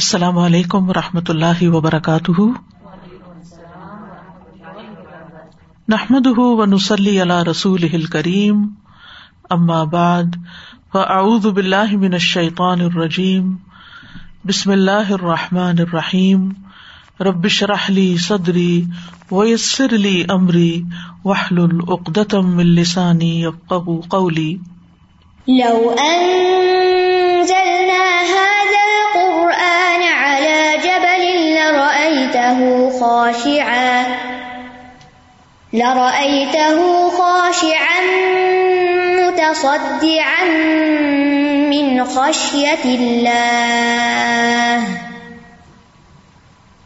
السلام علیکم و رحمۃ اللہ وبرکاتہ۔ نحمد و نسلی اللہ رسول کریم بعد، فاعوذ باللہ من الشیطان الرجیم۔ بسم اللہ الرحمٰن الرحیم۔ ربش رحلی صدری ویسر علی عمری وحل العقدم السانی قولی۔ لو انزلنا لرأيته خاشعا. لرأيته خاشعا متصدعا من خشية الله.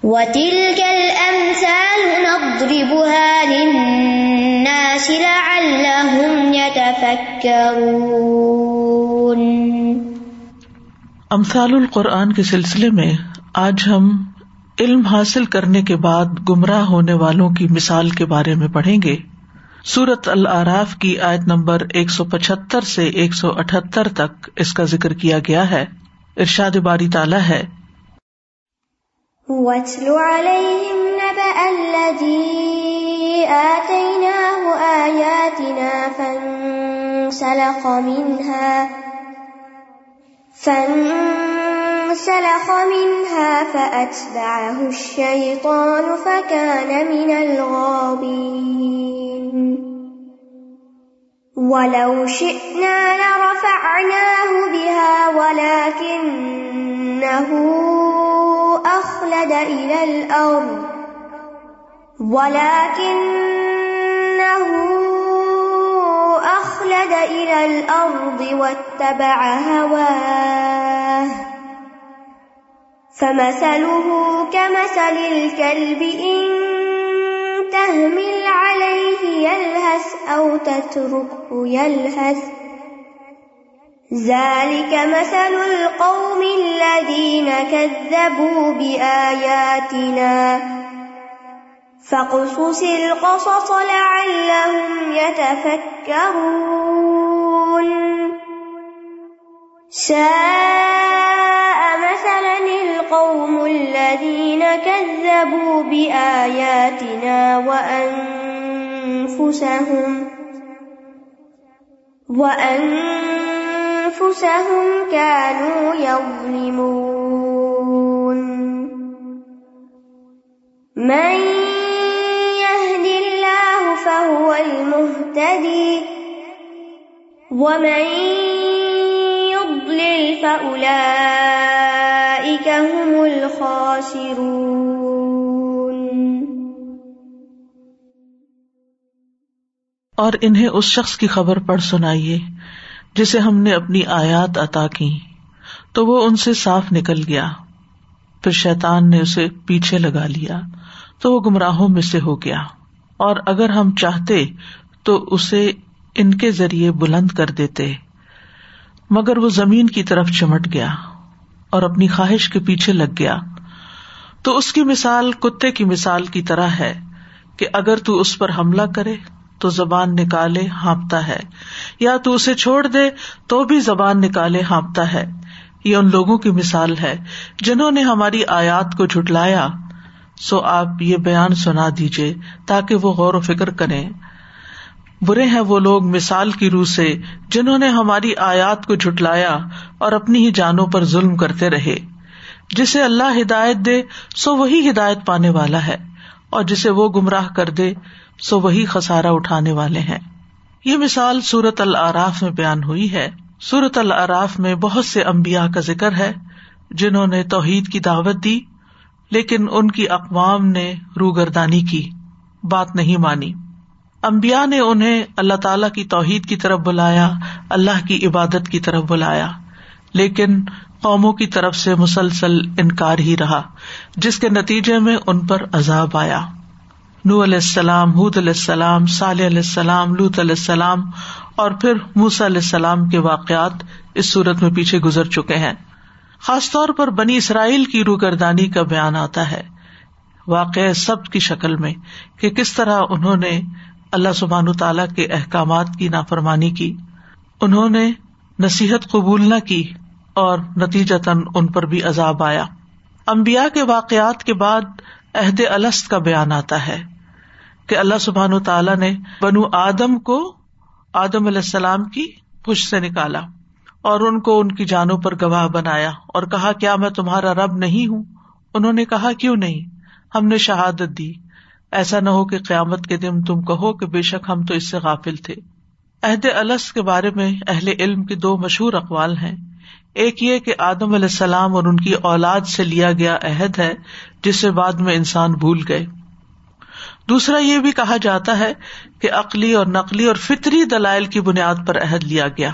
وتلك الأمثال نضربها للناس لعلهم يتفكرون. امثال القرآن کے سلسلے میں آج ہم علم حاصل کرنے کے بعد گمراہ ہونے والوں کی مثال کے بارے میں پڑھیں گے۔ سورت العراف کی آیت نمبر ایک سو پچہتر سے ایک سو اٹھہتر تک اس کا ذکر کیا گیا ہے۔ ارشاد باری تالا ہے۔ فانسلخ منها فانسلخ منها فأتبعه الشيطان فكان من الغابين ولو شئنا لرفعناه بها ولكنه أخلد إلى الأرض. ولكنه أخلد إلى الأرض واتبع هواه. فمثله كمثل الكلب إن تهمل عليه يلهث أو تتركه يلهث. ذلك مثل القوم الذين كذبوا بآياتنا. فقصص القصص لعلهم يتفكرون. ساء مثلا القوم الذين كذبوا بآياتنا وأنفسهم وأنفسهم كانوا يظلمون من اور انہیں اس شخص کی خبر پڑھ سنائیے جسے ہم نے اپنی آیات عطا کی۔ تو وہ ان سے صاف نکل گیا۔ پھر شیتان نے اسے پیچھے لگا لیا۔ تو وہ گمراہوں میں سے ہو گیا۔ اور اگر ہم چاہتے تو اسے ان کے ذریعے بلند کر دیتے۔ مگر وہ زمین کی طرف چمٹ گیا۔ اور اپنی خواہش کے پیچھے لگ گیا۔ تو اس کی مثال کتے کی مثال کی طرح ہے کہ اگر تو اس پر حملہ کرے تو زبان نکالے ہانپتا ہے، یا تو اسے چھوڑ دے تو بھی زبان نکالے ہانپتا ہے۔ یہ ان لوگوں کی مثال ہے جنہوں نے ہماری آیات کو جھٹلایا۔ سو آپ یہ بیان سنا دیجیے تاکہ وہ غور و فکر کریں۔ برے ہیں وہ لوگ مثال کی روح سے جنہوں نے ہماری آیات کو جھٹلایا اور اپنی ہی جانوں پر ظلم کرتے رہے۔ جسے اللہ ہدایت دے، سو وہی ہدایت پانے والا ہے۔ اور جسے وہ گمراہ کر دے، سو وہی خسارا اٹھانے والے ہیں۔ یہ مثال سورت العراف میں بیان ہوئی ہے۔ سورت العراف میں بہت سے امبیا کا ذکر ہے، جنہوں نے توحید کی دعوت دی، لیکن ان کی اقوام نے روگردانی کی۔ بات نہیں مانی۔ امبیا نے انہیں اللہ تعالی کی توحید کی طرف بلایا، اللہ کی عبادت کی طرف بلایا، لیکن قوموں کی طرف سے مسلسل انکار ہی رہا، جس کے نتیجے میں ان پر عذاب آیا۔ نو علیہ السلام حد علیہ السلام، صالح علیہ السلام لوت علیہ السلام اور پھر موسا علیہ السلام کے واقعات اس صورت میں پیچھے گزر چکے ہیں۔ خاص طور پر بنی اسرائیل کی روگردانی کا بیان آتا ہے واقع سب کی شکل میں کہ کس طرح انہوں نے اللہ سبحان تعالی کے احکامات کی نافرمانی کی۔ انہوں نے نصیحت قبول نہ کی اور نتیجتاً ان پر بھی عذاب آیا۔ امبیا کے واقعات کے بعد عہد السط کا بیان آتا ہے کہ اللہ سبحان تعالیٰ نے بنو آدم کو آدم علیہ السلام کی پش سے نکالا اور ان کو ان کی جانوں پر گواہ بنایا اور کہا، کیا میں تمہارا رب نہیں ہوں؟ انہوں نے کہا، کیوں نہیں؟ ہم نے شہادت دی۔ ایسا نہ ہو کہ قیامت کے دن تم کہو کہ بے شک ہم تو اس سے غافل تھے۔ عہد الس کے بارے میں اہل علم کے دو مشہور اقوال ہیں۔ ایک یہ کہ آدم علیہ السلام اور ان کی اولاد سے لیا گیا عہد ہے جسے بعد میں انسان بھول گئے۔ دوسرا یہ بھی کہا جاتا ہے کہ عقلی اور نقلی اور فطری دلائل کی بنیاد پر عہد لیا گیا۔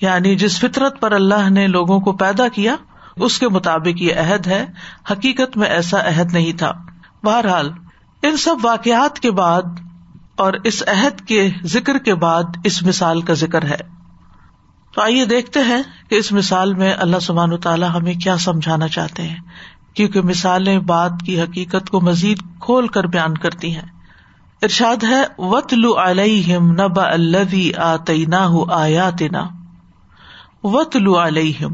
یعنی جس فطرت پر اللہ نے لوگوں کو پیدا کیا، اس کے مطابق یہ عہد ہے۔ حقیقت میں ایسا عہد نہیں تھا۔ بہرحال ان سب واقعات کے بعد اور اس عہد کے ذکر کے بعد اس مثال کا ذکر ہے۔ تو آئیے دیکھتے ہیں کہ اس مثال میں اللہ سبحان تعالیٰ ہمیں کیا سمجھانا چاہتے ہیں۔ کیونکہ مثالیں بات کی حقیقت کو مزید کھول کر بیان کرتی ہیں۔ ارشاد ہے وط لو علیہم نب الدی آتینا آیاتنا وط لو علیہم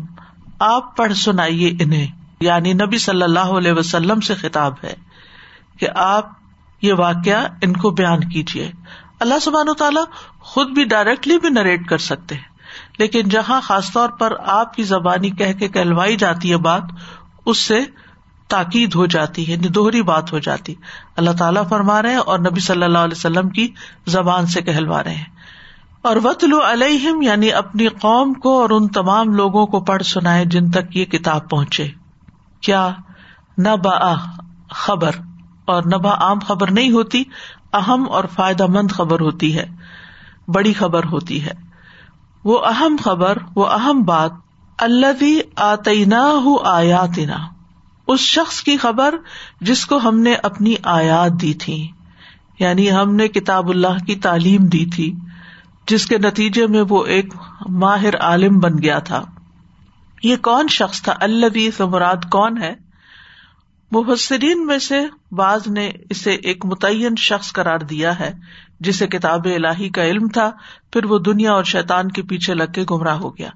آپ پڑھ سنائیے انہیں۔ یعنی نبی صلی اللہ علیہ وسلم سے خطاب ہے کہ آپ یہ واقعہ ان کو بیان کیجیے اللہ سبحان و تعالیٰ خود بھی ڈائریکٹلی بھی نریٹ کر سکتے ہیں۔ لیکن جہاں خاص طور پر آپ کی زبانی کہہ کے کہلوائی جاتی ہے بات، اس سے تاکید ہو جاتی ہے دوہری بات ہو جاتی۔ اللہ تعالیٰ فرما رہے ہیں اور نبی صلی اللہ علیہ وسلم کی زبان سے کہلوا رہے ہیں۔ اور وطل علیہم یعنی اپنی قوم کو اور ان تمام لوگوں کو پڑھ سنائے جن تک یہ کتاب پہنچے۔ کیا نہ با خبر؟ اور نبا عام خبر نہیں ہوتی، اہم اور فائدہ مند خبر ہوتی ہے، بڑی خبر ہوتی ہے۔ وہ اہم خبر، وہ اہم بات اللہ آتینا آیاتنا، اس شخص کی خبر جس کو ہم نے اپنی آیات دی تھی۔ یعنی ہم نے کتاب اللہ کی تعلیم دی تھی، جس کے نتیجے میں وہ ایک ماہر عالم بن گیا تھا۔ یہ کون شخص تھا؟ اللہ مراد کون ہے؟ مبصرین میں سے بعض نے اسے ایک متعین شخص قرار دیا ہے، جسے کتاب الہی کا علم تھا، پھر وہ دنیا اور شیطان کے پیچھے لگ کے گمراہ ہو گیا۔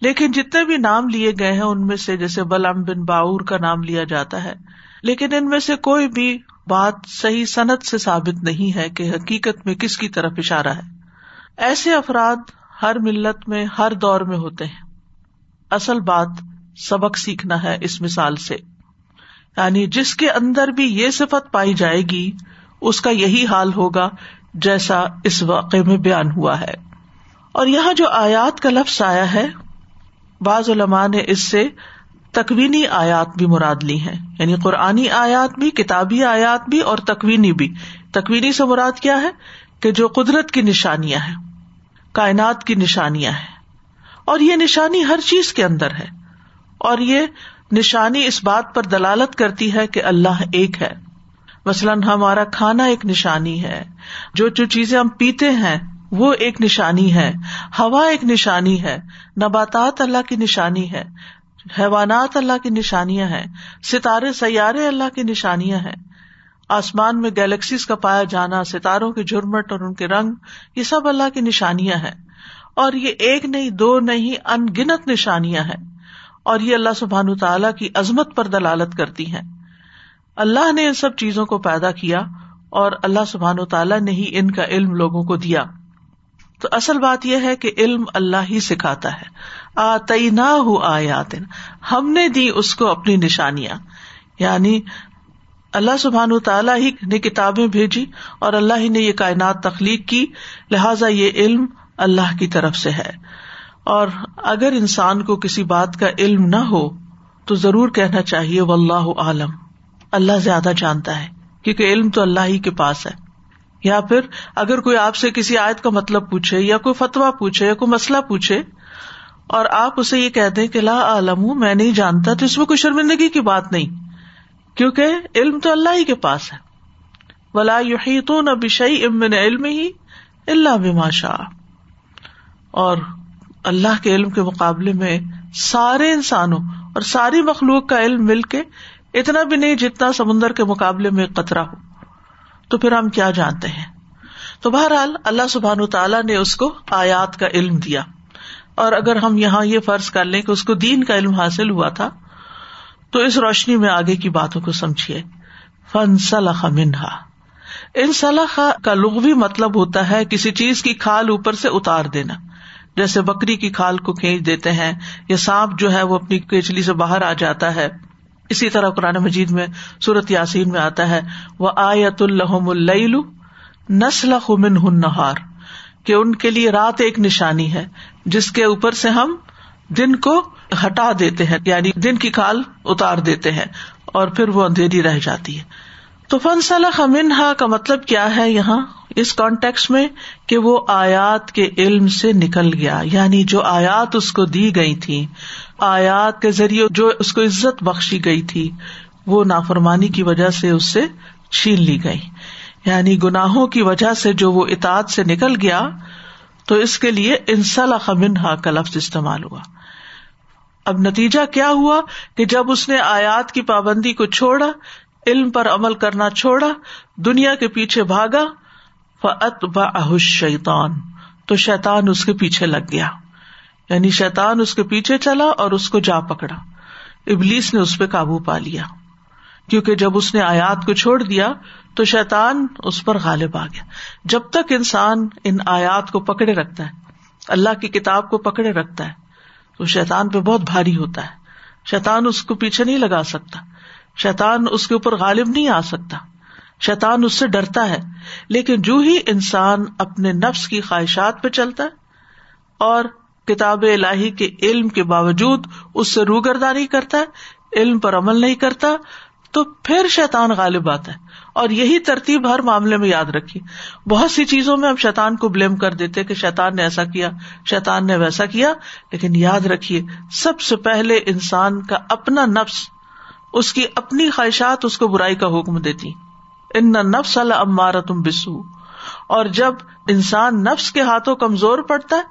لیکن جتنے بھی نام لیے گئے ہیں، ان میں سے جیسے بلام بن باور کا نام لیا جاتا ہے۔ لیکن ان میں سے کوئی بھی بات صحیح صنعت سے ثابت نہیں ہے کہ حقیقت میں کس کی طرف اشارہ ہے۔ ایسے افراد ہر ملت میں، ہر دور میں ہوتے ہیں۔ اصل بات سبق سیکھنا ہے اس مثال سے۔ یعنی جس کے اندر بھی یہ صفت پائی جائے گی، اس کا یہی حال ہوگا جیسا اس واقعے میں بیان ہوا ہے۔ اور یہاں جو آیات کا لفظ آیا ہے، بعض علماء نے اس سے تکوینی آیات بھی مراد لی ہیں۔ یعنی قرآنی آیات بھی، کتابی آیات بھی اور تکوینی بھی۔ تکوینی سے مراد کیا ہے؟ کہ جو قدرت کی نشانیاں ہیں، کائنات کی نشانیاں ہیں۔ اور یہ نشانی ہر چیز کے اندر ہے۔ اور یہ نشانی اس بات پر دلالت کرتی ہے کہ اللہ ایک ہے۔ مثلاً ہمارا کھانا ایک نشانی ہے۔ جو جو چیزیں ہم پیتے ہیں، وہ ایک نشانی ہے۔ ہوا ایک نشانی ہے۔ نباتات اللہ کی نشانی ہے۔ حیوانات اللہ کی نشانیاں ہیں۔ ستارے، سیارے اللہ کی نشانیاں ہیں۔ آسمان میں گیلیکسیز کا پایا جانا، ستاروں کے جرمٹ اور ان کے رنگ، یہ سب اللہ کی نشانیاں ہیں۔ اور یہ ایک نہیں، دو نہیں ان گنت نشانیاں ہیں۔ اور یہ اللہ سبحان تعالیٰ کی عظمت پر دلالت کرتی ہیں۔ اللہ نے ان سب چیزوں کو پیدا کیا اور اللہ سبحان تعالیٰ نے ہی ان کا علم لوگوں کو دیا۔ تو اصل بات یہ ہے کہ علم اللہ ہی سکھاتا ہے۔ آئی نہ ہو آیات ہم نے دی اس کو اپنی نشانیاں۔ یعنی اللہ سبحان تعالیٰ ہی نے کتابیں بھیجی اور اللہ ہی نے یہ کائنات تخلیق کی۔ لہذا یہ علم اللہ کی طرف سے ہے۔ اور اگر انسان کو کسی بات کا علم نہ ہو، تو ضرور کہنا چاہیے و اللہ عالم اللہ زیادہ جانتا ہے، کیونکہ علم تو اللہ ہی کے پاس ہے۔ یا پھر اگر کوئی آپ سے کسی آیت کا مطلب پوچھے، یا کوئی فتوا پوچھے، یا کوئی مسئلہ پوچھے، اور آپ اسے یہ کہہ دیں کہ لا عالم ہوں میں نہیں جانتا، تو اس میں کوئی شرمندگی کی بات نہیں، کیونکہ علم تو اللہ ہی کے پاس ہے۔ ولا یوہی تو نہ بشئی امن علم ہی اللہ باشا اور اللہ کے علم کے مقابلے میں سارے انسانوں اور ساری مخلوق کا علم مل کے اتنا بھی نہیں جتنا سمندر کے مقابلے میں قطرہ ہو۔ تو پھر ہم کیا جانتے ہیں؟ تو بہرحال اللہ سبحان تعالیٰ نے اس کو آیات کا علم دیا۔ اور اگر ہم یہاں یہ فرض کر لیں کہ اس کو دین کا علم حاصل ہوا تھا، تو اس روشنی میں آگے کی باتوں کو سمجھیے۔ فن سلح منہا ان سلح کا لغوی مطلب ہوتا ہے کسی چیز کی کھال اوپر سے اتار دینا۔ جیسے بکری کی کھال کو کھینچ دیتے ہیں یا سانپ جو ہے وہ اپنی کیچلی سے باہر آ جاتا ہے۔ اسی طرح قرآن مجید میں سورت یاسین میں آتا ہے وہ آیت الحم الل نسل من نہار کہ ان کے لیے رات ایک نشانی ہے، جس کے اوپر سے ہم دن کو ہٹا دیتے ہیں یعنی دن کی کھال اتار دیتے ہیں اور پھر وہ اندھیری رہ جاتی ہے۔ تو فن صلاح منہا کا مطلب کیا ہے یہاں؟ اس کانٹیکس میں کہ وہ آیات کے علم سے نکل گیا یعنی جو آیات اس کو دی گئی تھی، آیات کے ذریعے جو اس کو عزت بخشی گئی تھی، وہ نافرمانی کی وجہ سے اس سے چھین لی گئی۔ یعنی گناہوں کی وجہ سے جو وہ اطاعت سے نکل گیا، تو اس کے لیے انسلا منہا کا لفظ استعمال ہوا۔ اب نتیجہ کیا ہوا کہ جب اس نے آیات کی پابندی کو چھوڑا علم پر عمل کرنا چھوڑا، دنیا کے پیچھے بھاگا فت بحش شیتان تو شیتان اس کے پیچھے لگ گیا۔ یعنی شیتان اس کے پیچھے چلا اور اس کو جا پکڑا۔ ابلیس نے اس پہ قابو پا لیا۔ کیونکہ جب اس نے آیات کو چھوڑ دیا، تو شیتان اس پر غالب آ گیا۔ جب تک انسان ان آیات کو پکڑے رکھتا ہے، اللہ کی کتاب کو پکڑے رکھتا ہے، تو شیتان پہ بہت بھاری ہوتا ہے۔ شیتان اس کو پیچھے نہیں لگا سکتا۔ شیتان اس کے اوپر غالب نہیں آ سکتا۔ شیتان اس سے ڈرتا ہے، لیکن جو ہی انسان اپنے نفس کی خواہشات پہ چلتا ہے اور کتاب الہی کے علم کے باوجود اس سے روگردانی کرتا ہے، علم پر عمل نہیں کرتا، تو پھر شیتان غالب آتا ہے۔ اور یہی ترتیب ہر معاملے میں یاد رکھی بہت سی چیزوں میں ہم شیتان کو بلیم کر دیتے کہ شیتان نے ایسا کیا شیتان نے ویسا کیا، لیکن یاد رکھیے، سب سے پہلے انسان کا اپنا نفس اس کی اپنی خواہشات اس کو برائی کا حکم دیتی۔ ان نفس المارا تم بسو اور جب انسان نفس کے ہاتھوں کمزور پڑتا ہے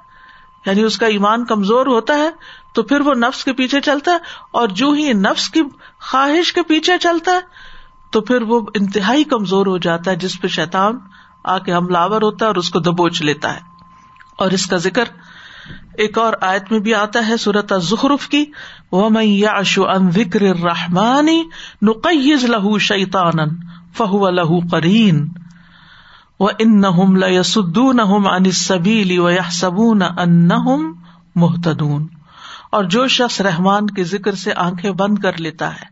یعنی اس کا ایمان کمزور ہوتا ہے، تو پھر وہ نفس کے پیچھے چلتا ہے۔ اور جو ہی نفس کی خواہش کے پیچھے چلتا ہے، تو پھر وہ انتہائی کمزور ہو جاتا ہے، جس پہ شیتان آ کے حملہ ہوتا ہے اور اس کو دبوچ لیتا ہے۔ اور اس کا ذکر ایک اور آیت میں بھی آتا ہے سورت ظخرف کی وہ میں یاشو ان ذکر رحمانی نقیز لہو شیتان فہو لہو قرین و ان لسدون ان سبیلی و یا سبون ان محتدون اور جو شخص رحمان کے ذکر سے آنکھیں بند کر لیتا ہے،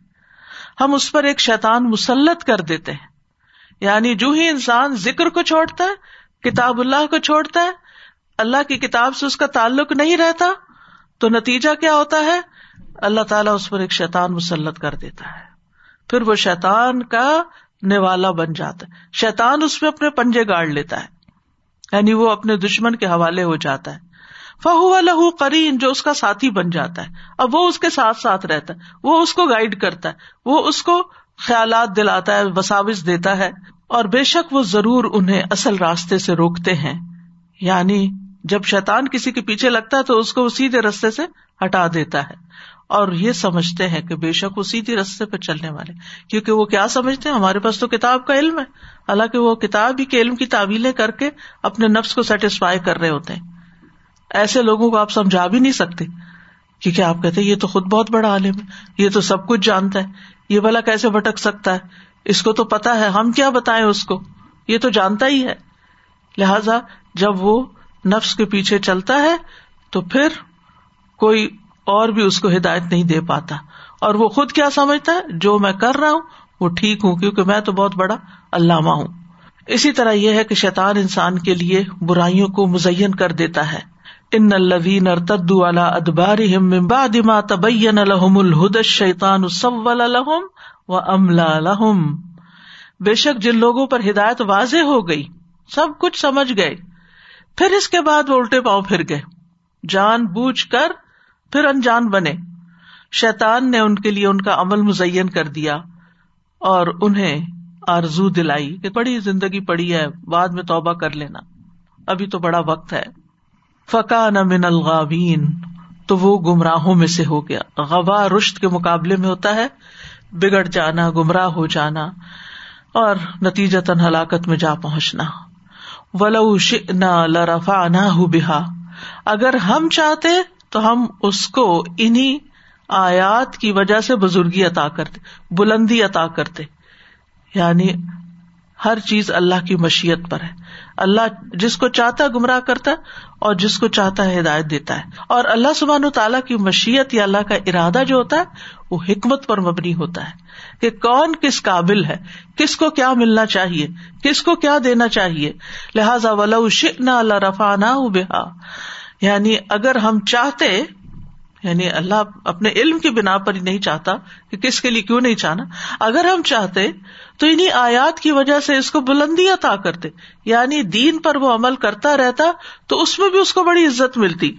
ہم اس پر ایک شیتان مسلط کر دیتے ہیں۔ یعنی جو ہی انسان ذکر کو چھوڑتا ہے، کتاب اللہ کو چھوڑتا ہے اللہ کی کتاب سے اس کا تعلق نہیں رہتا تو نتیجہ کیا ہوتا ہے؟ اللہ تعالیٰ اس پر ایک شیتان مسلط کر دیتا ہے۔ پھر وہ شیتان کا نوالا بن جاتا ہے۔ شیتان اس میں اپنے پنجے گاڑ لیتا ہے۔ یعنی وہ اپنے دشمن کے حوالے ہو جاتا ہے۔ فہو لہو کرین جو اس کا ساتھی بن جاتا ہے۔ اب وہ اس کے ساتھ ساتھ رہتا ہے۔ وہ اس کو گائڈ کرتا ہے۔ وہ اس کو خیالات دلاتا ہے، وساوس دیتا ہے۔ اور بے شک وہ ضرور انہیں اصل راستے سے روکتے ہیں۔ یعنی جب شیتان کسی کے پیچھے لگتا ہے تو اس کو سیدھے رستے سے ہٹا دیتا ہے۔ اور یہ سمجھتے ہیں کہ بے شک وہ سیدھی رستے پہ چلنے والے کیونکہ وہ کیا سمجھتے ہیں؟ ہمارے پاس تو کتاب کا علم ہے۔ حالانکہ وہ کتاب ہی کے علم کی تعویلیں کر کے اپنے نفس کو سیٹسفائی کر رہے ہوتے ہیں۔ ایسے لوگوں کو آپ سمجھا بھی نہیں سکتے کیونکہ آپ کہتے یہ تو خود بہت بڑا عالم ہے، یہ تو سب کچھ جانتا ہے۔ یہ بلا کیسے بھٹک سکتا ہے؟ اس کو تو پتا ہے، ہم کیا بتائیں اس کو؟ یہ تو جانتا ہی ہے۔ لہذا جب وہ نفس کے پیچھے چلتا ہے تو پھر کوئی اور بھی اس کو ہدایت نہیں دے پاتا اور وہ خود کیا سمجھتا ہے؟ جو میں کر رہا ہوں، وہ ٹھیک ہوں، کیونکہ میں تو بہت بڑا علامہ ہوں۔ اسی طرح یہ ہے کہ شیطان انسان کے لیے برائیوں کو مزین کر دیتا ہے۔ ان الذین ارتدوا علی ادبارهم من بعد ما تبین بے شک جن لوگوں پر ہدایت واضح ہو گئی، سب کچھ سمجھ گئے۔ پھر اس کے بعد وہ الٹے پاؤں پھر گئے۔ جان بوجھ کر پھر انجان بنے۔ شیطان نے ان کے لیے ان کا عمل مزین کر دیا اور انہیں آرزو دلائی کہ بڑی زندگی پڑی ہے، بعد میں توبہ کر لینا۔ ابھی تو بڑا وقت ہے۔ فقا من الغابین تو وہ گمراہوں میں سے ہو گیا۔ غبا رشت کے مقابلے میں ہوتا ہے، بگڑ جانا، گمراہ ہو جانا اور نتیجہ تن ہلاکت میں جا پہنچنا۔ ولو شئنا لرفعناه بها۔ اگر ہم چاہتے تو ہم اس کو انہیں آیات کی وجہ سے بزرگی عطا کرتے، بلندی عطا کرتے۔ یعنی ہر چیز اللہ کی مشیت پر ہے۔ اللہ جس کو چاہتا ہے گمراہ کرتا ہے اور جس کو چاہتا ہے ہدایت دیتا ہے۔ اور اللہ سبحان و تعالیٰ کی مشیت یا اللہ کا ارادہ جو ہوتا ہے، وہ حکمت پر مبنی ہوتا ہے کہ کون کس قابل ہے، کس کو کیا ملنا چاہیے، کس کو کیا دینا چاہیے۔ لہٰذا شنا اللہ رفا نہ بےحا یعنی اگر ہم چاہتے یعنی اللہ اپنے علم کی بنا پر ہی نہیں چاہتا کہ کس کے لیے کیوں نہیں چاہنا۔ اگر ہم چاہتے تو انہیں آیات کی وجہ سے اس کو بلندی عطا کرتے۔ یعنی دین پر وہ عمل کرتا رہتا تو اس میں بھی اس کو بڑی عزت ملتی۔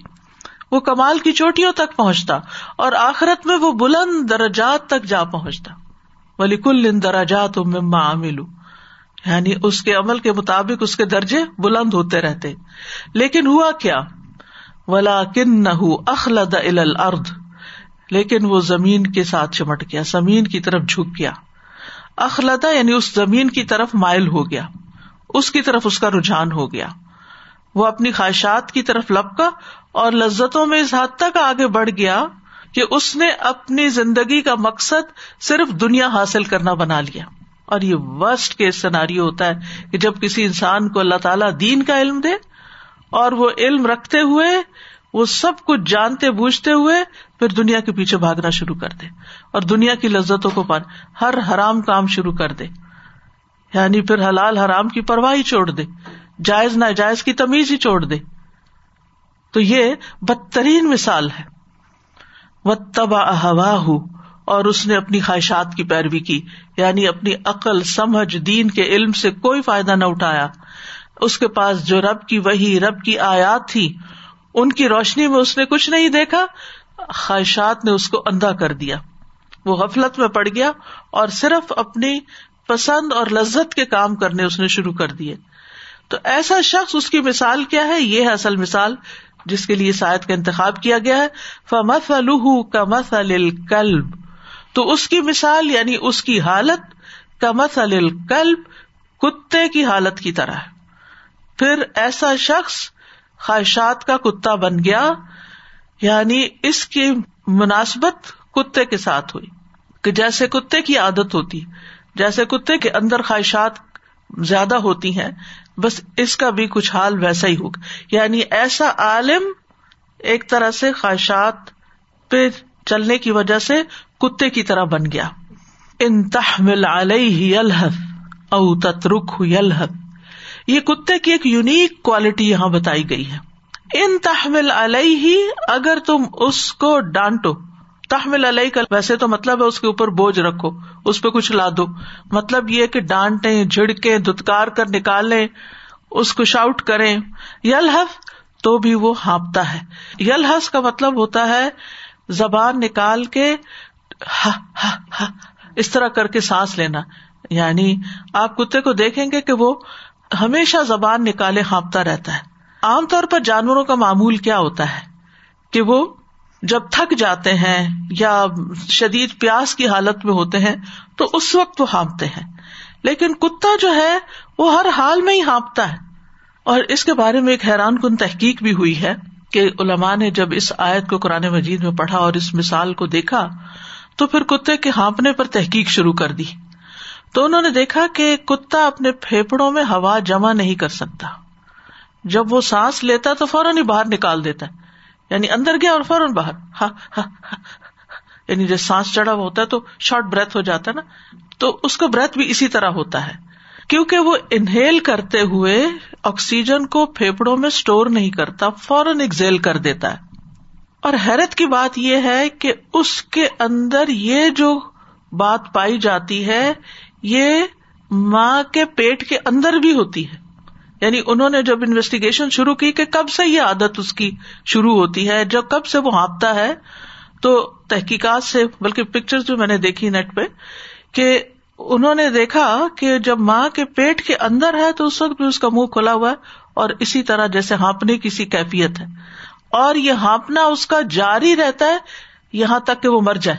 وہ کمال کی چوٹیوں تک پہنچتا اور آخرت میں وہ بلند درجات تک جا پہنچتا۔ ولی کل ان دراجات مما یعنی اس کے عمل کے مطابق اس کے درجے بلند ہوتے رہتے۔ لیکن ہوا کیا؟ ولا کن نہ اخلد الارض لیکن وہ زمین کے ساتھ چمٹ گیا، زمین کی طرف جھک گیا۔ اخلدا یعنی اس زمین کی طرف مائل ہو گیا، اس کی طرف اس کا رجحان ہو گیا۔ وہ اپنی خواہشات کی طرف لپکا اور لذتوں میں اس حد تک آگے بڑھ گیا کہ اس نے اپنی زندگی کا مقصد صرف دنیا حاصل کرنا بنا لیا۔ اور یہ ورسٹ کے سناری ہوتا ہے کہ جب کسی انسان کو اللہ تعالیٰ دین کا علم دے اور وہ علم رکھتے ہوئے، وہ سب کچھ جانتے بوجھتے ہوئے پھر دنیا کے پیچھے بھاگنا شروع کر دے اور دنیا کی لذتوں کو پان، ہر حرام کام شروع کر دے۔ یعنی پھر حلال حرام کی پرواہ چھوڑ دے، جائز ناجائز کی تمیز ہی چھوڑ دے۔ تو یہ بدترین مثال ہے۔ و تبا ہوا ہو اور اس نے اپنی خواہشات کی پیروی کی یعنی اپنی عقل، سمجھ، دین کے علم سے کوئی فائدہ نہ اٹھایا۔ اس کے پاس جو رب کی وہی رب کی آیات تھی، ان کی روشنی میں اس نے کچھ نہیں دیکھا، خواہشات نے اس کو اندھا کر دیا۔ وہ غفلت میں پڑ گیا اور صرف اپنی پسند اور لذت کے کام کرنے اس نے شروع کر دیے۔ تو ایسا شخص اس کی مثال کیا ہے؟ یہ ہے اصل مثال جس کے لیے شاید کا انتخاب کیا گیا ہے۔ فمت الح کا مت الکلب تو اس کی مثال یعنی اس کی حالت کا مت الکلب کتے کی حالت کی طرح ہے۔ پھر ایسا شخص خواہشات کا کتا بن گیا یعنی اس کی مناسبت کتے کے ساتھ ہوئی، کہ جیسے کتے کی عادت ہوتی، جیسے کتے کے اندر خواہشات زیادہ ہوتی ہیں، بس اس کا بھی کچھ حال ویسا ہی ہوگا۔ یعنی ایسا عالم ایک طرح سے خواہشات پہ چلنے کی وجہ سے کتے کی طرح بن گیا۔ ان تحمل علیہ یلحف او تترک یلحف۔ یہ کتے کی ایک یونیک کوالٹی یہاں بتائی گئی ہے۔ ان تحمل علیہ اگر تم اس کو ڈانٹو۔ تحمل علیہ کا ویسے تو مطلب ہے اس کے اوپر بوجھ رکھو، اس پہ کچھ لا دو مطلب یہ کہ ڈانٹے جھڑکے دھتکار کر نکالے اس کو شاؤٹ کرے یلحف تو بھی وہ ہانپتا ہے۔ یلحس کا مطلب ہوتا ہے زبان نکال کے اس طرح کر کے سانس لینا۔ یعنی آپ کتے کو دیکھیں گے کہ وہ ہمیشہ زبان نکالے ہانپتا رہتا ہے۔ عام طور پر جانوروں کا معمول کیا ہوتا ہے؟ کہ وہ جب تھک جاتے ہیں یا شدید پیاس کی حالت میں ہوتے ہیں تو اس وقت وہ ہانپتے ہیں۔ لیکن کتا جو ہے، وہ ہر حال میں ہی ہانپتا ہے۔ اور اس کے بارے میں ایک حیران کن تحقیق بھی ہوئی ہے کہ علماء نے جب اس آیت کو قرآن مجید میں پڑھا اور اس مثال کو دیکھا، تو پھر کتے کے ہانپنے پر تحقیق شروع کر دی۔ تو انہوں نے دیکھا کہ کتا اپنے پھیپڑوں میں ہوا جمع نہیں کر سکتا۔ جب وہ سانس لیتا تو فوراً ہی باہر نکال دیتا ہے۔ یعنی اندر گیا اور فوراً باہر۔ ہاں ہاں یعنی جب سانس چڑھا ہوا ہوتا ہے تو شارٹ بریتھ ہو جاتا ہے نا۔ تو اس کا بریتھ بھی اسی طرح ہوتا ہے۔ کیونکہ وہ انہیل کرتے ہوئے آکسیجن کو پھیپڑوں میں اسٹور نہیں کرتا، فوراً ایکزیل کر دیتا ہے۔ اور حیرت کی بات یہ ہے کہ اس کے اندر یہ جو بات پائی جاتی ہے یہ ماں کے پیٹ کے اندر بھی ہوتی ہے۔ یعنی انہوں نے جب انویسٹیگیشن شروع کی کہ کب سے یہ عادت اس کی شروع ہوتی ہے، جب کب سے وہ ہانپتا ہے، تو تحقیقات سے، بلکہ پکچر جو میں نے دیکھی نیٹ پہ، کہ انہوں نے دیکھا کہ جب ماں کے پیٹ کے اندر ہے تو اس وقت بھی اس کا منہ کھلا ہوا ہے اور اسی طرح جیسے ہانپنے کی سی کیفیت ہے۔ اور یہ ہانپنا اس کا جاری رہتا ہے یہاں تک کہ وہ مر جائے۔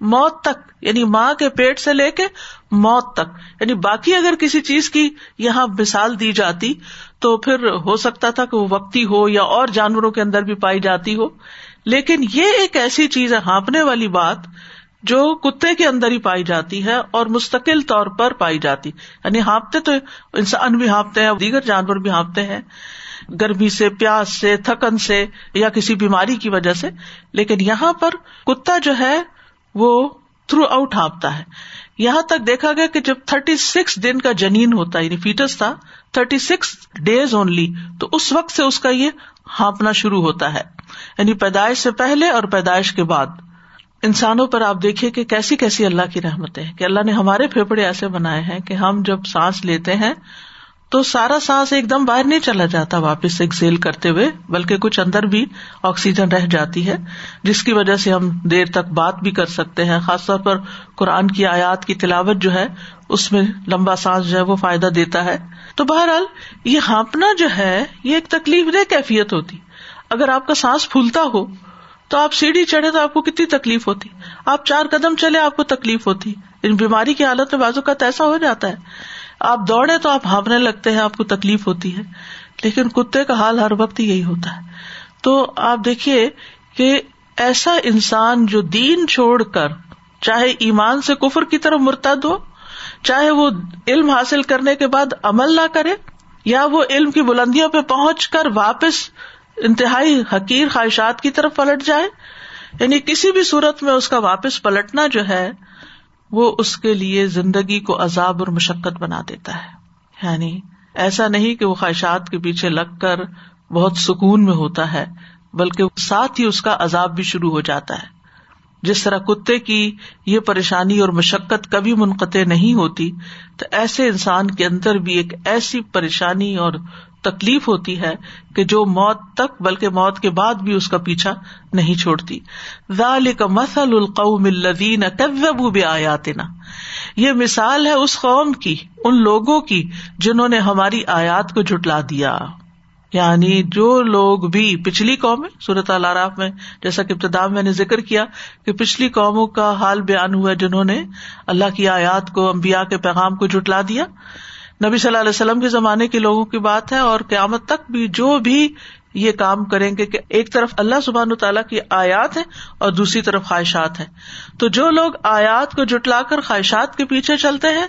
موت تک یعنی ماں کے پیٹ سے لے کے موت تک۔ یعنی باقی اگر کسی چیز کی یہاں مثال دی جاتی تو پھر ہو سکتا تھا کہ وہ وقتی ہو یا اور جانوروں کے اندر بھی پائی جاتی ہو۔ لیکن یہ ایک ایسی چیز ہے، ہانپنے والی بات جو کتے کے اندر ہی پائی جاتی ہے اور مستقل طور پر پائی جاتی۔ یعنی ہانپتے تو انسان بھی ہانپتے ہیں، دیگر جانور بھی ہانپتے ہیں۔ گرمی سے، پیاس سے، تھکن سے یا کسی بیماری کی وجہ سے۔ لیکن یہاں پر کتا جو ہے، وہ تھرو آؤٹ ہانپتا ہے۔ یہاں تک دیکھا گیا کہ جب تھرٹی سکس دن کا جنین ہوتا یعنی فیٹس تھا تھرٹی سکس ڈیز اونلی تو اس وقت سے اس کا یہ ہانپنا شروع ہوتا ہے۔ یعنی پیدائش سے پہلے اور پیدائش کے بعد۔ انسانوں پر آپ دیکھیے کہ کیسی کیسی اللہ کی رحمتیں کہ اللہ نے ہمارے پھیپڑے ایسے بنائے ہیں کہ ہم جب سانس لیتے ہیں تو سارا سانس ایک دم باہر نہیں چلا جاتا واپس ایکسیل کرتے ہوئے، بلکہ کچھ اندر بھی آکسیجن رہ جاتی ہے، جس کی وجہ سے ہم دیر تک بات بھی کر سکتے ہیں۔ خاص طور پر قرآن کی آیات کی تلاوت جو ہے، اس میں لمبا سانس جو ہے وہ فائدہ دیتا ہے۔ تو بہرحال، یہ ہانپنا جو ہے، یہ ایک تکلیف دہ کیفیت ہوتی۔ اگر آپ کا سانس پھولتا ہو، تو آپ سیڑھی چڑھے تو آپ کو کتنی تکلیف ہوتی۔ آپ چار قدم چلے، آپ کو تکلیف ہوتی۔ ان بیماری کی حالت میں بازو کا ایسا ہو جاتا ہے۔ آپ دوڑے تو آپ ہانپنے لگتے ہیں، آپ کو تکلیف ہوتی ہے، لیکن کتے کا حال ہر وقت یہی ہوتا ہے۔ تو آپ دیکھیے کہ ایسا انسان جو دین چھوڑ کر، چاہے ایمان سے کفر کی طرف مرتد ہو، چاہے وہ علم حاصل کرنے کے بعد عمل نہ کرے، یا وہ علم کی بلندیوں پہ پہنچ کر واپس انتہائی حقیر خواہشات کی طرف پلٹ جائے یعنی کسی بھی صورت میں اس کا واپس پلٹنا جو ہے وہ اس کے لیے زندگی کو عذاب اور مشقت بنا دیتا ہے۔ یعنی ایسا نہیں کہ وہ خواہشات کے پیچھے لگ کر بہت سکون میں ہوتا ہے، بلکہ ساتھ ہی اس کا عذاب بھی شروع ہو جاتا ہے۔ جس طرح کتے کی یہ پریشانی اور مشقت کبھی منقطع نہیں ہوتی، تو ایسے انسان کے اندر بھی ایک ایسی پریشانی اور تکلیف ہوتی ہے کہ جو موت تک، بلکہ موت کے بعد بھی اس کا پیچھا نہیں چھوڑتی۔ ذالک مثل القوم الذین کذبوا بآیاتنا۔ یہ مثال ہے اس قوم کی، ان لوگوں کی جنہوں نے ہماری آیات کو جٹلا دیا۔ یعنی جو لوگ بھی، پچھلی قوم صورت العراف میں جیسا کہ ابتدا میں نے ذکر کیا کہ پچھلی قوموں کا حال بیان ہوا جنہوں نے اللہ کی آیات کو امبیا کے پیغام کو جٹلا دیا۔ نبی صلی اللہ علیہ وسلم کے زمانے کے لوگوں کی بات ہے اور قیامت تک بھی جو بھی یہ کام کریں گے کہ ایک طرف اللہ سبحان تعالیٰ کی آیات ہے اور دوسری طرف خواہشات ہے تو جو لوگ آیات کو جٹلا کر خواہشات کے پیچھے چلتے ہیں،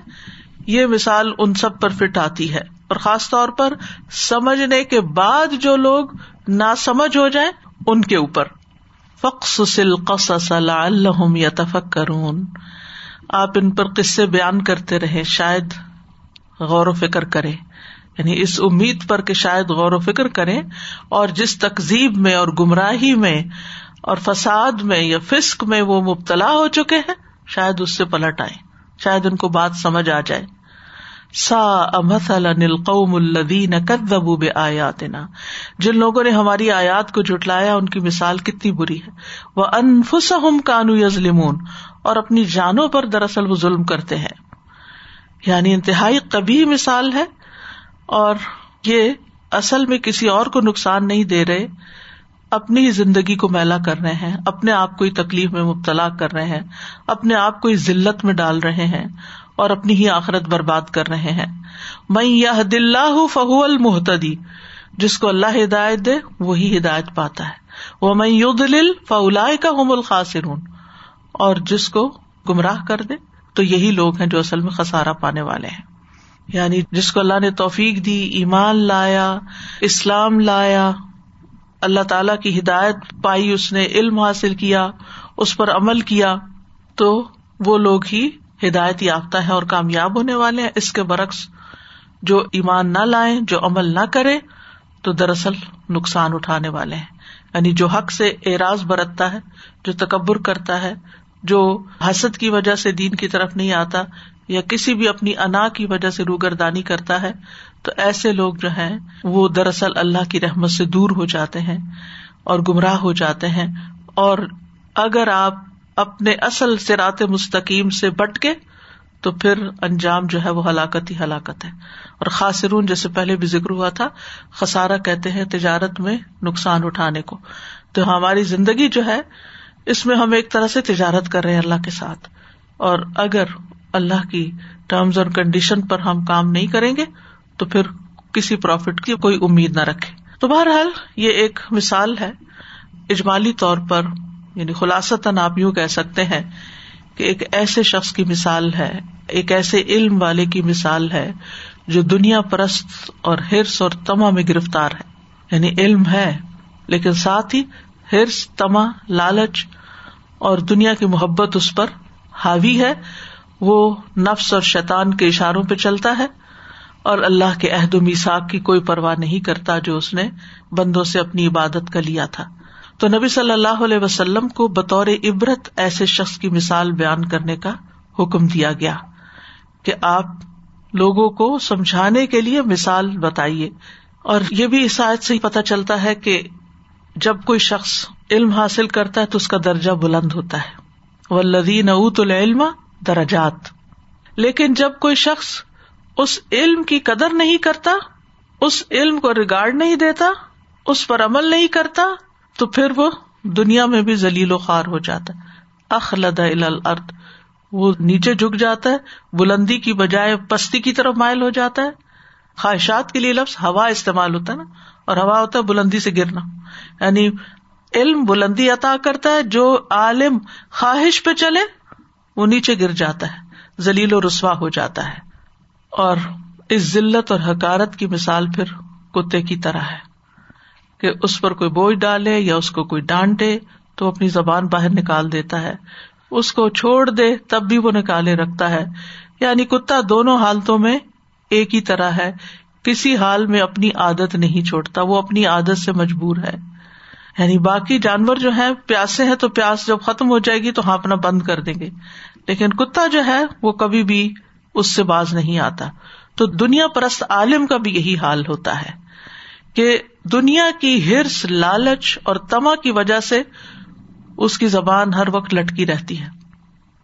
یہ مثال ان سب پر فٹ آتی ہے۔ اور خاص طور پر سمجھنے کے بعد جو لوگ نہ سمجھ ہو جائے ان کے اوپر۔ فخص القصص لعلهم يتفكرون آپ ان پر قصے بیان کرتے رہے شاید غور و فکر کرے۔ یعنی اس امید پر کہ شاید غور و فکر کرے اور جس تقزیب میں اور گمراہی میں اور فساد میں یا فسق میں وہ مبتلا ہو چکے ہیں، شاید اس سے پلٹ آئے شاید ان کو بات سمجھ آ جائے۔ سا قوم الدین کدبو بے آیات جن لوگوں نے ہماری آیات کو جٹلایا ان کی مثال کتنی بری ہے۔ وہ انفس کانو یزلمون اور اپنی جانوں پر دراصل وہ ظلم کرتے ہیں۔ یعنی انتہائی کبھی مثال ہے اور یہ اصل میں کسی اور کو نقصان نہیں دے رہے۔ اپنی زندگی کو میلا کر رہے ہیں، اپنے آپ کو تکلیف میں مبتلا کر رہے ہیں، اپنے آپ کو ذلت میں ڈال رہے ہیں اور اپنی ہی آخرت برباد کر رہے ہیں۔ میں یہ دل فہو المحتدی جس کو اللہ ہدایت دے، وہی ہدایت پاتا ہے۔ وہ میں یو دل فلا کا ہم الخاصر اور جس کو گمراہ کر دے۔ تو یہی لوگ ہیں جو اصل میں خسارا پانے والے ہیں۔ یعنی جس کو اللہ نے توفیق دی، ایمان لایا، اسلام لایا، اللہ تعالی کی ہدایت پائی، اس نے علم حاصل کیا، اس پر عمل کیا، تو وہ لوگ ہی ہدایت یافتہ ہے اور کامیاب ہونے والے ہیں۔ اس کے برعکس جو ایمان نہ لائے جو عمل نہ کرے تو دراصل نقصان اٹھانے والے ہیں۔ یعنی جو حق سے اعراض برتتا ہے، جو تکبر کرتا ہے جو حسد کی وجہ سے دین کی طرف نہیں آتا یا کسی بھی اپنی انا کی وجہ سے روگردانی کرتا ہے، تو ایسے لوگ جو ہیں، وہ دراصل اللہ کی رحمت سے دور ہو جاتے ہیں اور گمراہ ہو جاتے ہیں۔ اور اگر آپ اپنے اصل سرات مستقیم سے بٹ کے، تو پھر انجام جو ہے وہ ہلاکت ہی ہلاکت ہے۔ اور خاصرون جیسے پہلے بھی ذکر ہوا تھا خسارا کہتے ہیں تجارت میں نقصان اٹھانے کو۔ تو ہماری زندگی جو ہے اس میں ہم ایک طرح سے تجارت کر رہے ہیں اللہ کے ساتھ۔ اور اگر اللہ کی ٹرمز اور کنڈیشن پر ہم کام نہیں کریں گے، تو پھر کسی پروفٹ کی کوئی امید نہ رکھے۔ تو بہرحال یہ ایک مثال ہے۔ اجمالی طور پر یعنی خلاصتاً آپ یوں کہہ سکتے ہیں کہ ایک ایسے شخص کی مثال ہے، ایک ایسے علم والے کی مثال ہے جو دنیا پرست اور ہرس اور تما میں گرفتار ہے۔ یعنی علم ہے، لیکن ساتھ ہی ہرس، تما، لالچ اور دنیا کی محبت اس پر حاوی ہے۔ وہ نفس اور شیطان کے اشاروں پہ چلتا ہے اور اللہ کے عہد و میساک کی کوئی پرواہ نہیں کرتا جو اس نے بندوں سے اپنی عبادت کا لیا تھا۔ تو نبی صلی اللہ علیہ وسلم کو بطور عبرت ایسے شخص کی مثال بیان کرنے کا حکم دیا گیا کہ آپ لوگوں کو سمجھانے کے لیے مثال بتائیے۔ اور یہ بھی اس آیت سے ہی پتہ چلتا ہے کہ جب کوئی شخص علم حاصل کرتا ہے تو اس کا درجہ بلند ہوتا ہے۔ ولدین اوت العلم درجات۔ لیکن جب کوئی شخص اس علم کی قدر نہیں کرتا، اس علم کو ریگارڈ نہیں دیتا، اس پر عمل نہیں کرتا، تو پھر وہ دنیا میں بھی ذلیل و خوار ہو جاتا اخلد الارض وہ نیچے جھک جاتا ہے، بلندی کی بجائے پستی کی طرف مائل ہو جاتا ہے۔ خواہشات کے لیے لفظ ہوا استعمال ہوتا ہے نا، اور ہوا ہوتا ہے بلندی سے گرنا۔ یعنی علم بلندی عطا کرتا ہے، جو عالم خواہش پہ چلے، وہ نیچے گر جاتا ہے، ذلیل و رسوا ہو جاتا ہے۔ اور اس ذلت اور حکارت کی مثال پھر کتے کی طرح ہے کہ اس پر کوئی بوجھ ڈالے یا اس کو کوئی ڈانٹے، تو اپنی زبان باہر نکال دیتا ہے۔ اس کو چھوڑ دے، تب بھی وہ نکالے رکھتا ہے۔ یعنی کتا دونوں حالتوں میں ایک ہی طرح ہے، کسی حال میں اپنی عادت نہیں چھوڑتا، وہ اپنی عادت سے مجبور ہے۔ یعنی باقی جانور جو ہے پیاسے ہیں تو پیاس جب ختم ہو جائے گی تو ہانپنا بند کر دیں گے۔ لیکن کتا جو ہے، وہ کبھی بھی اس سے باز نہیں آتا۔ تو دنیا پرست عالم کا بھی یہی حال ہوتا ہے کہ دنیا کی ہرس، لالچ اور تما کی وجہ سے اس کی زبان ہر وقت لٹکی رہتی ہے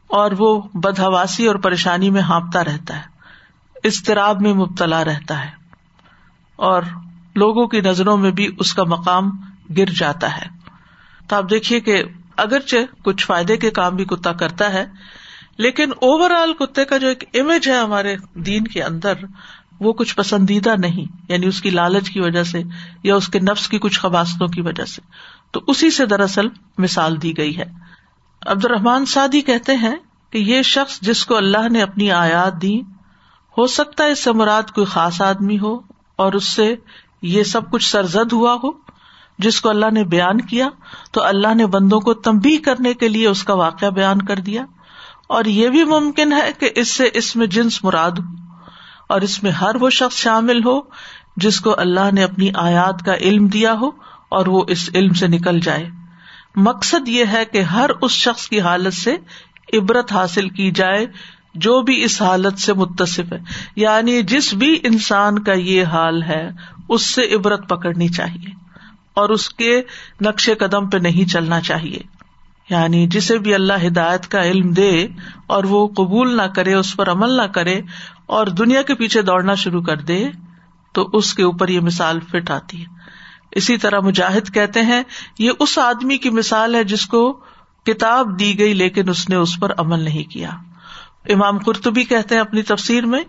اور وہ بدہواسی اور پریشانی میں ہانپتا رہتا ہے۔ اضطراب میں مبتلا رہتا ہے اور لوگوں کی نظروں میں بھی اس کا مقام گر جاتا ہے۔ تو آپ دیکھیے کہ اگرچہ کچھ فائدے کے کام بھی کتا کرتا ہے، لیکن اوور آل کتے کا جو ایک امیج ہے ہمارے دین کے اندر، وہ کچھ پسندیدہ نہیں یعنی اس کی لالچ کی وجہ سے یا اس کے نفس کی کچھ خباستوں کی وجہ سے۔ تو اسی سے دراصل مثال دی گئی ہے۔ عبد الرحمان سعدی کہتے ہیں کہ یہ شخص جس کو اللہ نے اپنی آیات دی ہو سکتا ہے اس سے مراد کوئی خاص آدمی ہو اور اس سے یہ سب کچھ سرزد ہوا ہو جس کو اللہ نے بیان کیا تو اللہ نے بندوں کو تمبی کرنے کے لیے اس کا واقعہ بیان کر دیا اور یہ بھی ممکن ہے کہ اس سے اس میں جنس مراد ہو اور اس میں ہر وہ شخص شامل ہو جس کو اللہ نے اپنی آیات کا علم دیا ہو اور وہ اس علم سے نکل جائے۔ مقصد یہ ہے کہ ہر اس شخص کی حالت سے عبرت حاصل کی جائے جو بھی اس حالت سے متصف ہے۔ یعنی جس بھی انسان کا یہ حال ہے، اس سے عبرت پکڑنی چاہیے اور اس کے نقش قدم پہ نہیں چلنا چاہیے۔ یعنی جسے بھی اللہ ہدایت کا علم دے اور وہ قبول نہ کرے، اس پر عمل نہ کرے اور دنیا کے پیچھے دوڑنا شروع کر دے، تو اس کے اوپر یہ مثال فٹ آتی ہے۔ اسی طرح مجاہد کہتے ہیں، یہ اس آدمی کی مثال ہے جس کو کتاب دی گئی لیکن اس نے اس پر عمل نہیں کیا۔ امام قرطبی کہتے ہیں اپنی تفسیر میں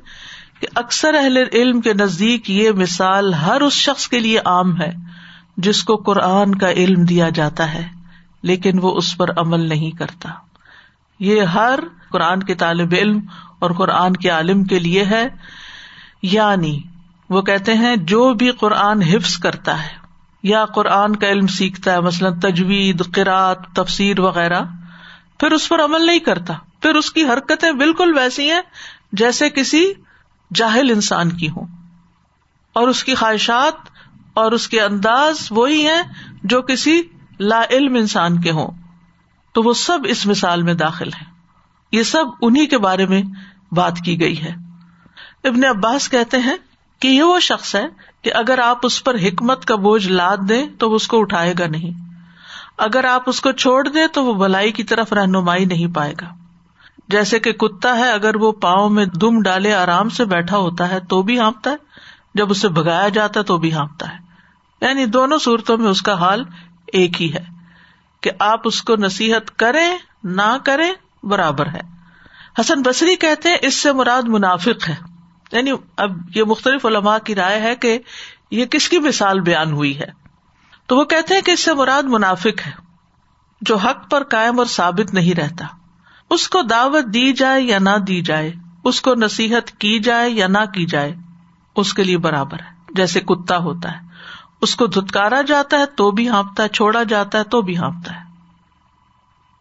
کہ اکثر اہل علم کے نزدیک یہ مثال ہر اس شخص کے لیے عام ہے جس کو قرآن کا علم دیا جاتا ہے، لیکن وہ اس پر عمل نہیں کرتا۔ یہ ہر قرآن کے طالب علم اور قرآن کے عالم کے لیے ہے۔ یعنی وہ کہتے ہیں جو بھی قرآن حفظ کرتا ہے یا قرآن کا علم سیکھتا ہے، مثلاً تجوید قرآت تفسیر وغیرہ، پھر اس پر عمل نہیں کرتا۔ پھر اس کی حرکتیں بالکل ویسی ہیں جیسے کسی جاہل انسان کی ہوں۔ اور اس کی خواہشات اور اس کے انداز وہی ہیں جو کسی لا علم انسان کے ہوں۔ تو وہ سب اس مثال میں داخل ہے یہ سب انہیں کے بارے میں بات کی گئی ہے۔ ابن عباس کہتے ہیں کہ یہ وہ شخص ہے کہ اگر آپ اس پر حکمت کا بوجھ لاد دیں تو وہ اس کو اٹھائے گا نہیں۔ اگر آپ اس کو چھوڑ دیں تو وہ بلائی کی طرف رہنمائی نہیں پائے گا۔ جیسے کہ کتا ہے، اگر وہ پاؤں میں دم ڈالے، آرام سے بیٹھا ہوتا ہے، تو بھی ہانپتا ہے۔ جب اسے بگایا جاتا ہے، تو بھی ہانپتا ہے۔ یعنی دونوں صورتوں میں اس کا حال ایک ہی ہے کہ آپ اس کو نصیحت کریں، نہ کریں، برابر ہے۔ حسن بصری کہتے ہیں، اس سے مراد منافق ہے۔ یعنی اب یہ مختلف علماء کی رائے ہے کہ یہ کس کی مثال بیان ہوئی ہے۔ تو وہ کہتے ہیں کہ اس سے مراد منافق ہے، جو حق پر قائم اور ثابت نہیں رہتا۔ اس کو دعوت دی جائے یا نہ دی جائے، اس کو نصیحت کی جائے یا نہ کی جائے، اس کے لیے برابر ہے، جیسے کتا ہوتا ہے۔ اس کو دھتکارا جاتا ہے تو بھی ہانپتا ہے، چھوڑا جاتا ہے تو بھی ہانپتا ہے۔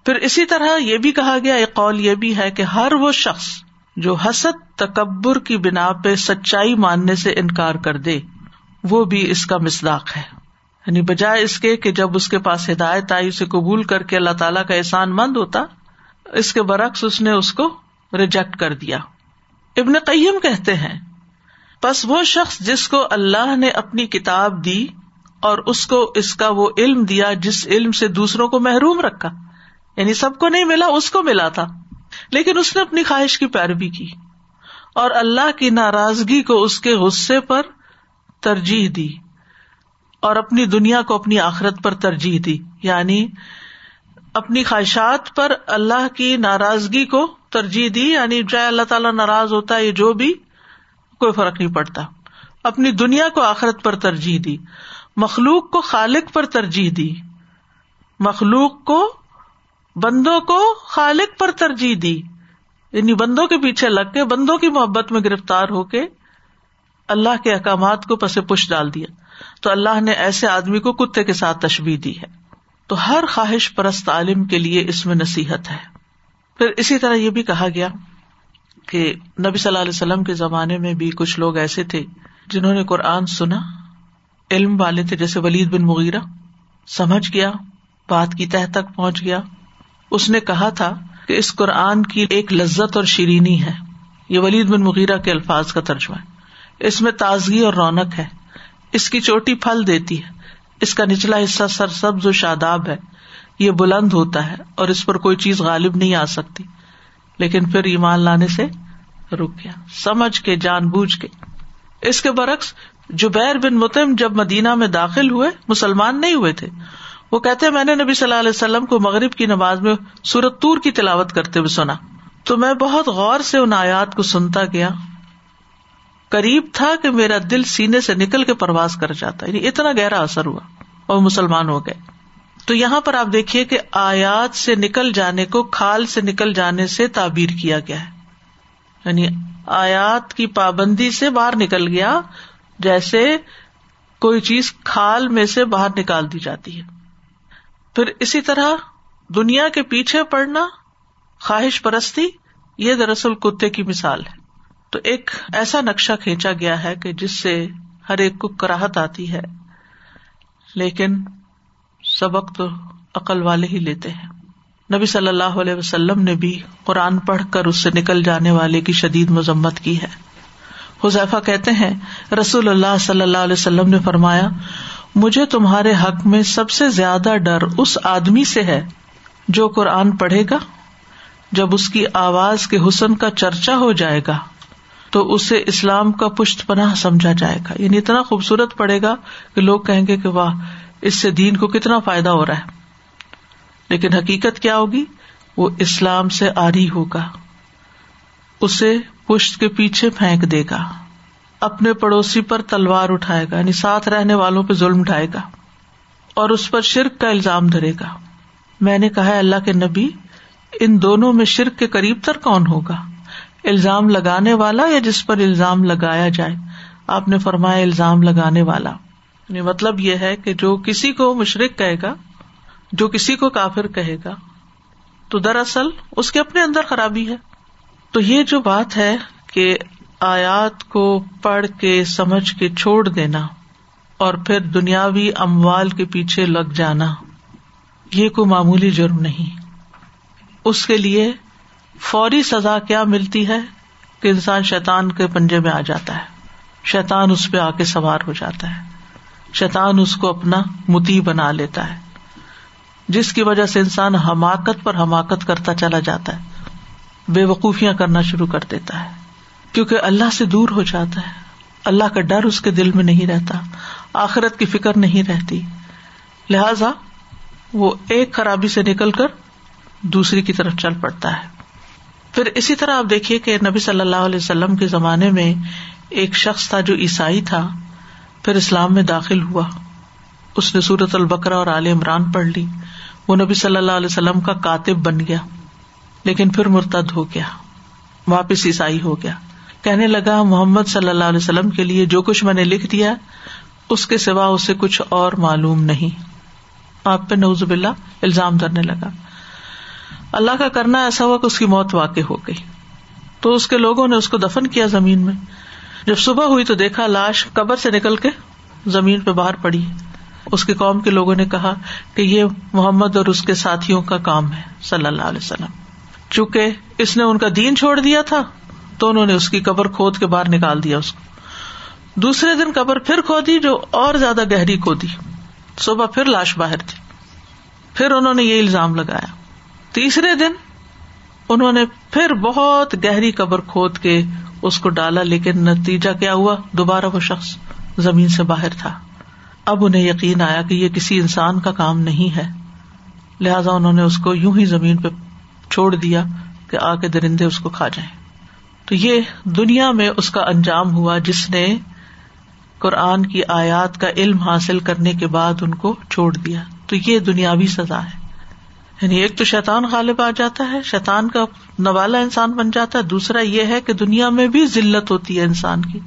پھر اسی طرح یہ بھی کہا گیا، ایک قول یہ بھی ہے کہ ہر وہ شخص جو حسد، تکبر کی بنا پہ سچائی ماننے سے انکار کر دے، وہ بھی اس کا مسداق ہے۔ یعنی بجائے اس کے کہ جب اس کے پاس ہدایت آئی، اسے قبول کر کے اللہ تعالیٰ کا احسان مند ہوتا اس کے برعکس اس نے اس کو ریجیکٹ کر دیا۔ ابن قیم کہتے ہیں بس وہ شخص جس کو اللہ نے اپنی کتاب دی اور اس کو اس کا وہ علم دیا، جس علم سے دوسروں کو محروم رکھا۔ یعنی سب کو نہیں ملا، اس کو ملا تھا۔ لیکن اس نے اپنی خواہش کی پیروی کی اور اللہ کی ناراضگی کو اس کے غصے پر ترجیح دی اور اپنی دنیا کو اپنی آخرت پر ترجیح دی۔ یعنی اپنی خواہشات پر اللہ کی ناراضگی کو ترجیح دی یعنی چاہے اللہ تعالیٰ ناراض ہوتا ہے جو بھی، کوئی فرق نہیں پڑتا۔ اپنی دنیا کو آخرت پر ترجیح دی۔ مخلوق کو خالق پر ترجیح دی۔ مخلوق کو، بندوں کو خالق پر ترجیح دی۔ یعنی بندوں کے پیچھے لگ کے، بندوں کی محبت میں گرفتار ہو کے اللہ کے احکامات کو پس پش ڈال دیا۔ تو اللہ نے ایسے آدمی کو کتے کے ساتھ تشبیح دی ہے۔ تو ہر خواہش پرست عالم کے لیے اس میں نصیحت ہے۔ پھر اسی طرح یہ بھی کہا گیا کہ نبی صلی اللہ علیہ وسلم کے زمانے میں بھی کچھ لوگ ایسے تھے جنہوں نے قرآن سنا، علم والے تھے، جیسے ولید بن مغیرہ، سمجھ گیا، بات کی تہ تک پہنچ گیا۔ اس نے کہا تھا کہ اس قرآن کی ایک لذت اور شیرینی ہے۔ یہ ولید بن مغیرہ کے الفاظ کا ترجمہ ہے۔ اس میں تازگی اور رونق ہے۔ اس کی چوٹی پھل دیتی ہے۔ اس کا نچلا حصہ سرسبز و شاداب ہے۔ یہ بلند ہوتا ہے اور اس پر کوئی چیز غالب نہیں آ سکتی۔ لیکن پھر ایمان لانے سے رک گیا۔ سمجھ کے، جان بوجھ کے۔ اس کے برعکس، جبیر بن متم جب مدینہ میں داخل ہوئے، مسلمان نہیں ہوئے تھے۔ وہ کہتے، میں نے نبی صلی اللہ علیہ وسلم کو مغرب کی نماز میں سورت تور کی تلاوت کرتے ہوئے سنا۔ تو میں بہت غور سے ان آیات کو سنتا گیا۔ قریب تھا کہ میرا دل سینے سے نکل کے پرواز کر جاتا یعنی اتنا گہرا اثر ہوا اور مسلمان ہو گئے۔ تو یہاں پر آپ دیکھیے کہ آیات سے نکل جانے کو کھال سے نکل جانے سے تعبیر کیا گیا ہے۔ یعنی آیات کی پابندی سے باہر نکل گیا، جیسے کوئی چیز کھال میں سے باہر نکال دی جاتی ہے۔ پھر اسی طرح دنیا کے پیچھے پڑنا، خواہش پرستی، یہ دراصل کتے کی مثال ہے۔ تو ایک ایسا نقشہ کھینچا گیا ہے کہ جس سے ہر ایک کو کراہت آتی ہے، لیکن سبق تو عقل والے ہی لیتے ہیں۔ نبی صلی اللہ علیہ وسلم نے بھی قرآن پڑھ کر اس سے نکل جانے والے کی شدید مذمت کی ہے۔ حذیفہ کہتے ہیں، رسول اللہ صلی اللہ علیہ وسلم نے فرمایا، مجھے تمہارے حق میں سب سے زیادہ ڈر اس آدمی سے ہے جو قرآن پڑھے گا، جب اس کی آواز کے حسن کا چرچا ہو جائے گا۔ تو اسے اسلام کا پشت پناہ سمجھا جائے گا۔ یعنی اتنا خوبصورت پڑے گا کہ لوگ کہیں گے کہ واہ، اس سے دین کو کتنا فائدہ ہو رہا ہے۔ لیکن حقیقت کیا ہوگی؟ وہ اسلام سے آری ہوگا۔ اسے پشت کے پیچھے پھینک دے گا۔ اپنے پڑوسی پر تلوار اٹھائے گا۔ یعنی ساتھ رہنے والوں پہ ظلم اٹھائے گا۔ اور اس پر شرک کا الزام دھرے گا۔ میں نے کہا اللہ کے نبی، ان دونوں میں شرک کے قریب تر کون ہوگا؟ الزام لگانے والا یا جس پر الزام لگایا جائے؟ آپ نے فرمایا الزام لگانے والا۔ یعنی مطلب یہ ہے کہ جو کسی کو مشرق کہے گا، جو کسی کو کافر کہے گا، تو دراصل اس کے اپنے اندر خرابی ہے۔ تو یہ جو بات ہے کہ آیات کو پڑھ کے، سمجھ کے چھوڑ دینا اور پھر دنیاوی اموال کے پیچھے لگ جانا، یہ کوئی معمولی جرم نہیں۔ اس کے لیے فوری سزا کیا ملتی ہے کہ انسان شیتان کے پنجے میں آ جاتا ہے؟ شیتان اس پہ آ کے سوار ہو جاتا ہے۔ شیتان اس کو اپنا متی بنا لیتا ہے۔ جس کی وجہ سے انسان حماقت پر حماقت کرتا چلا جاتا ہے۔ بے وقوفیاں کرنا شروع کر دیتا ہے۔ کیونکہ اللہ سے دور ہو جاتا ہے۔ اللہ کا ڈر اس کے دل میں نہیں رہتا۔ آخرت کی فکر نہیں رہتی۔ لہذا وہ ایک خرابی سے نکل کر دوسری کی طرف چل پڑتا ہے۔ پھر اسی طرح آپ دیکھیے کہ نبی صلی اللہ علیہ وسلم کے زمانے میں ایک شخص تھا جو عیسائی تھا، پھر اسلام میں داخل ہوا۔ اس نے سورت البکرا اور عال عمران پڑھ لی۔ وہ نبی صلی اللہ علیہ وسلم کا کاتب بن گیا، لیکن پھر مرتد ہو گیا، واپس عیسائی ہو گیا۔ کہنے لگا، محمد صلی اللہ علیہ وسلم کے لیے جو کچھ میں نے لکھ دیا، اس کے سوا اسے کچھ اور معلوم نہیں۔ آپ پہ نوز بلّہ الزام دھرنے لگا۔ اللہ کا کرنا ایسا ہوا کہ اس کی موت واقع ہو گئی۔ تو اس کے لوگوں نے اس کو دفن کیا زمین میں۔ جب صبح ہوئی تو دیکھا لاش قبر سے نکل کے زمین پہ باہر پڑی۔ اس کے قوم کے لوگوں نے کہا کہ یہ محمد اور اس کے ساتھیوں کا کام ہے، صلی اللہ علیہ وسلم۔ چونکہ اس نے ان کا دین چھوڑ دیا تھا، تو انہوں نے اس کی قبر کھود کے باہر نکال دیا اس کو۔ دوسرے دن قبر پھر کھودی جو اور زیادہ گہری کھودی۔ صبح پھر لاش باہر تھی۔ پھر انہوں نے یہ الزام لگایا۔ تیسرے دن انہوں نے پھر بہت گہری قبر کھود کے اس کو ڈالا، لیکن نتیجہ کیا ہوا؟ دوبارہ وہ شخص زمین سے باہر تھا۔ اب انہیں یقین آیا کہ یہ کسی انسان کا کام نہیں ہے۔ لہذا انہوں نے اس کو یوں ہی زمین پہ چھوڑ دیا کہ آ کے درندے اس کو کھا جائیں۔ تو یہ دنیا میں اس کا انجام ہوا جس نے قرآن کی آیات کا علم حاصل کرنے کے بعد ان کو چھوڑ دیا۔ تو یہ دنیاوی سزا ہے۔ یعنی ایک تو شیطان غالب آ جاتا ہے، شیطان کا نوالا انسان بن جاتا ہے، دوسرا یہ ہے کہ دنیا میں بھی ذلت ہوتی ہے انسان کی۔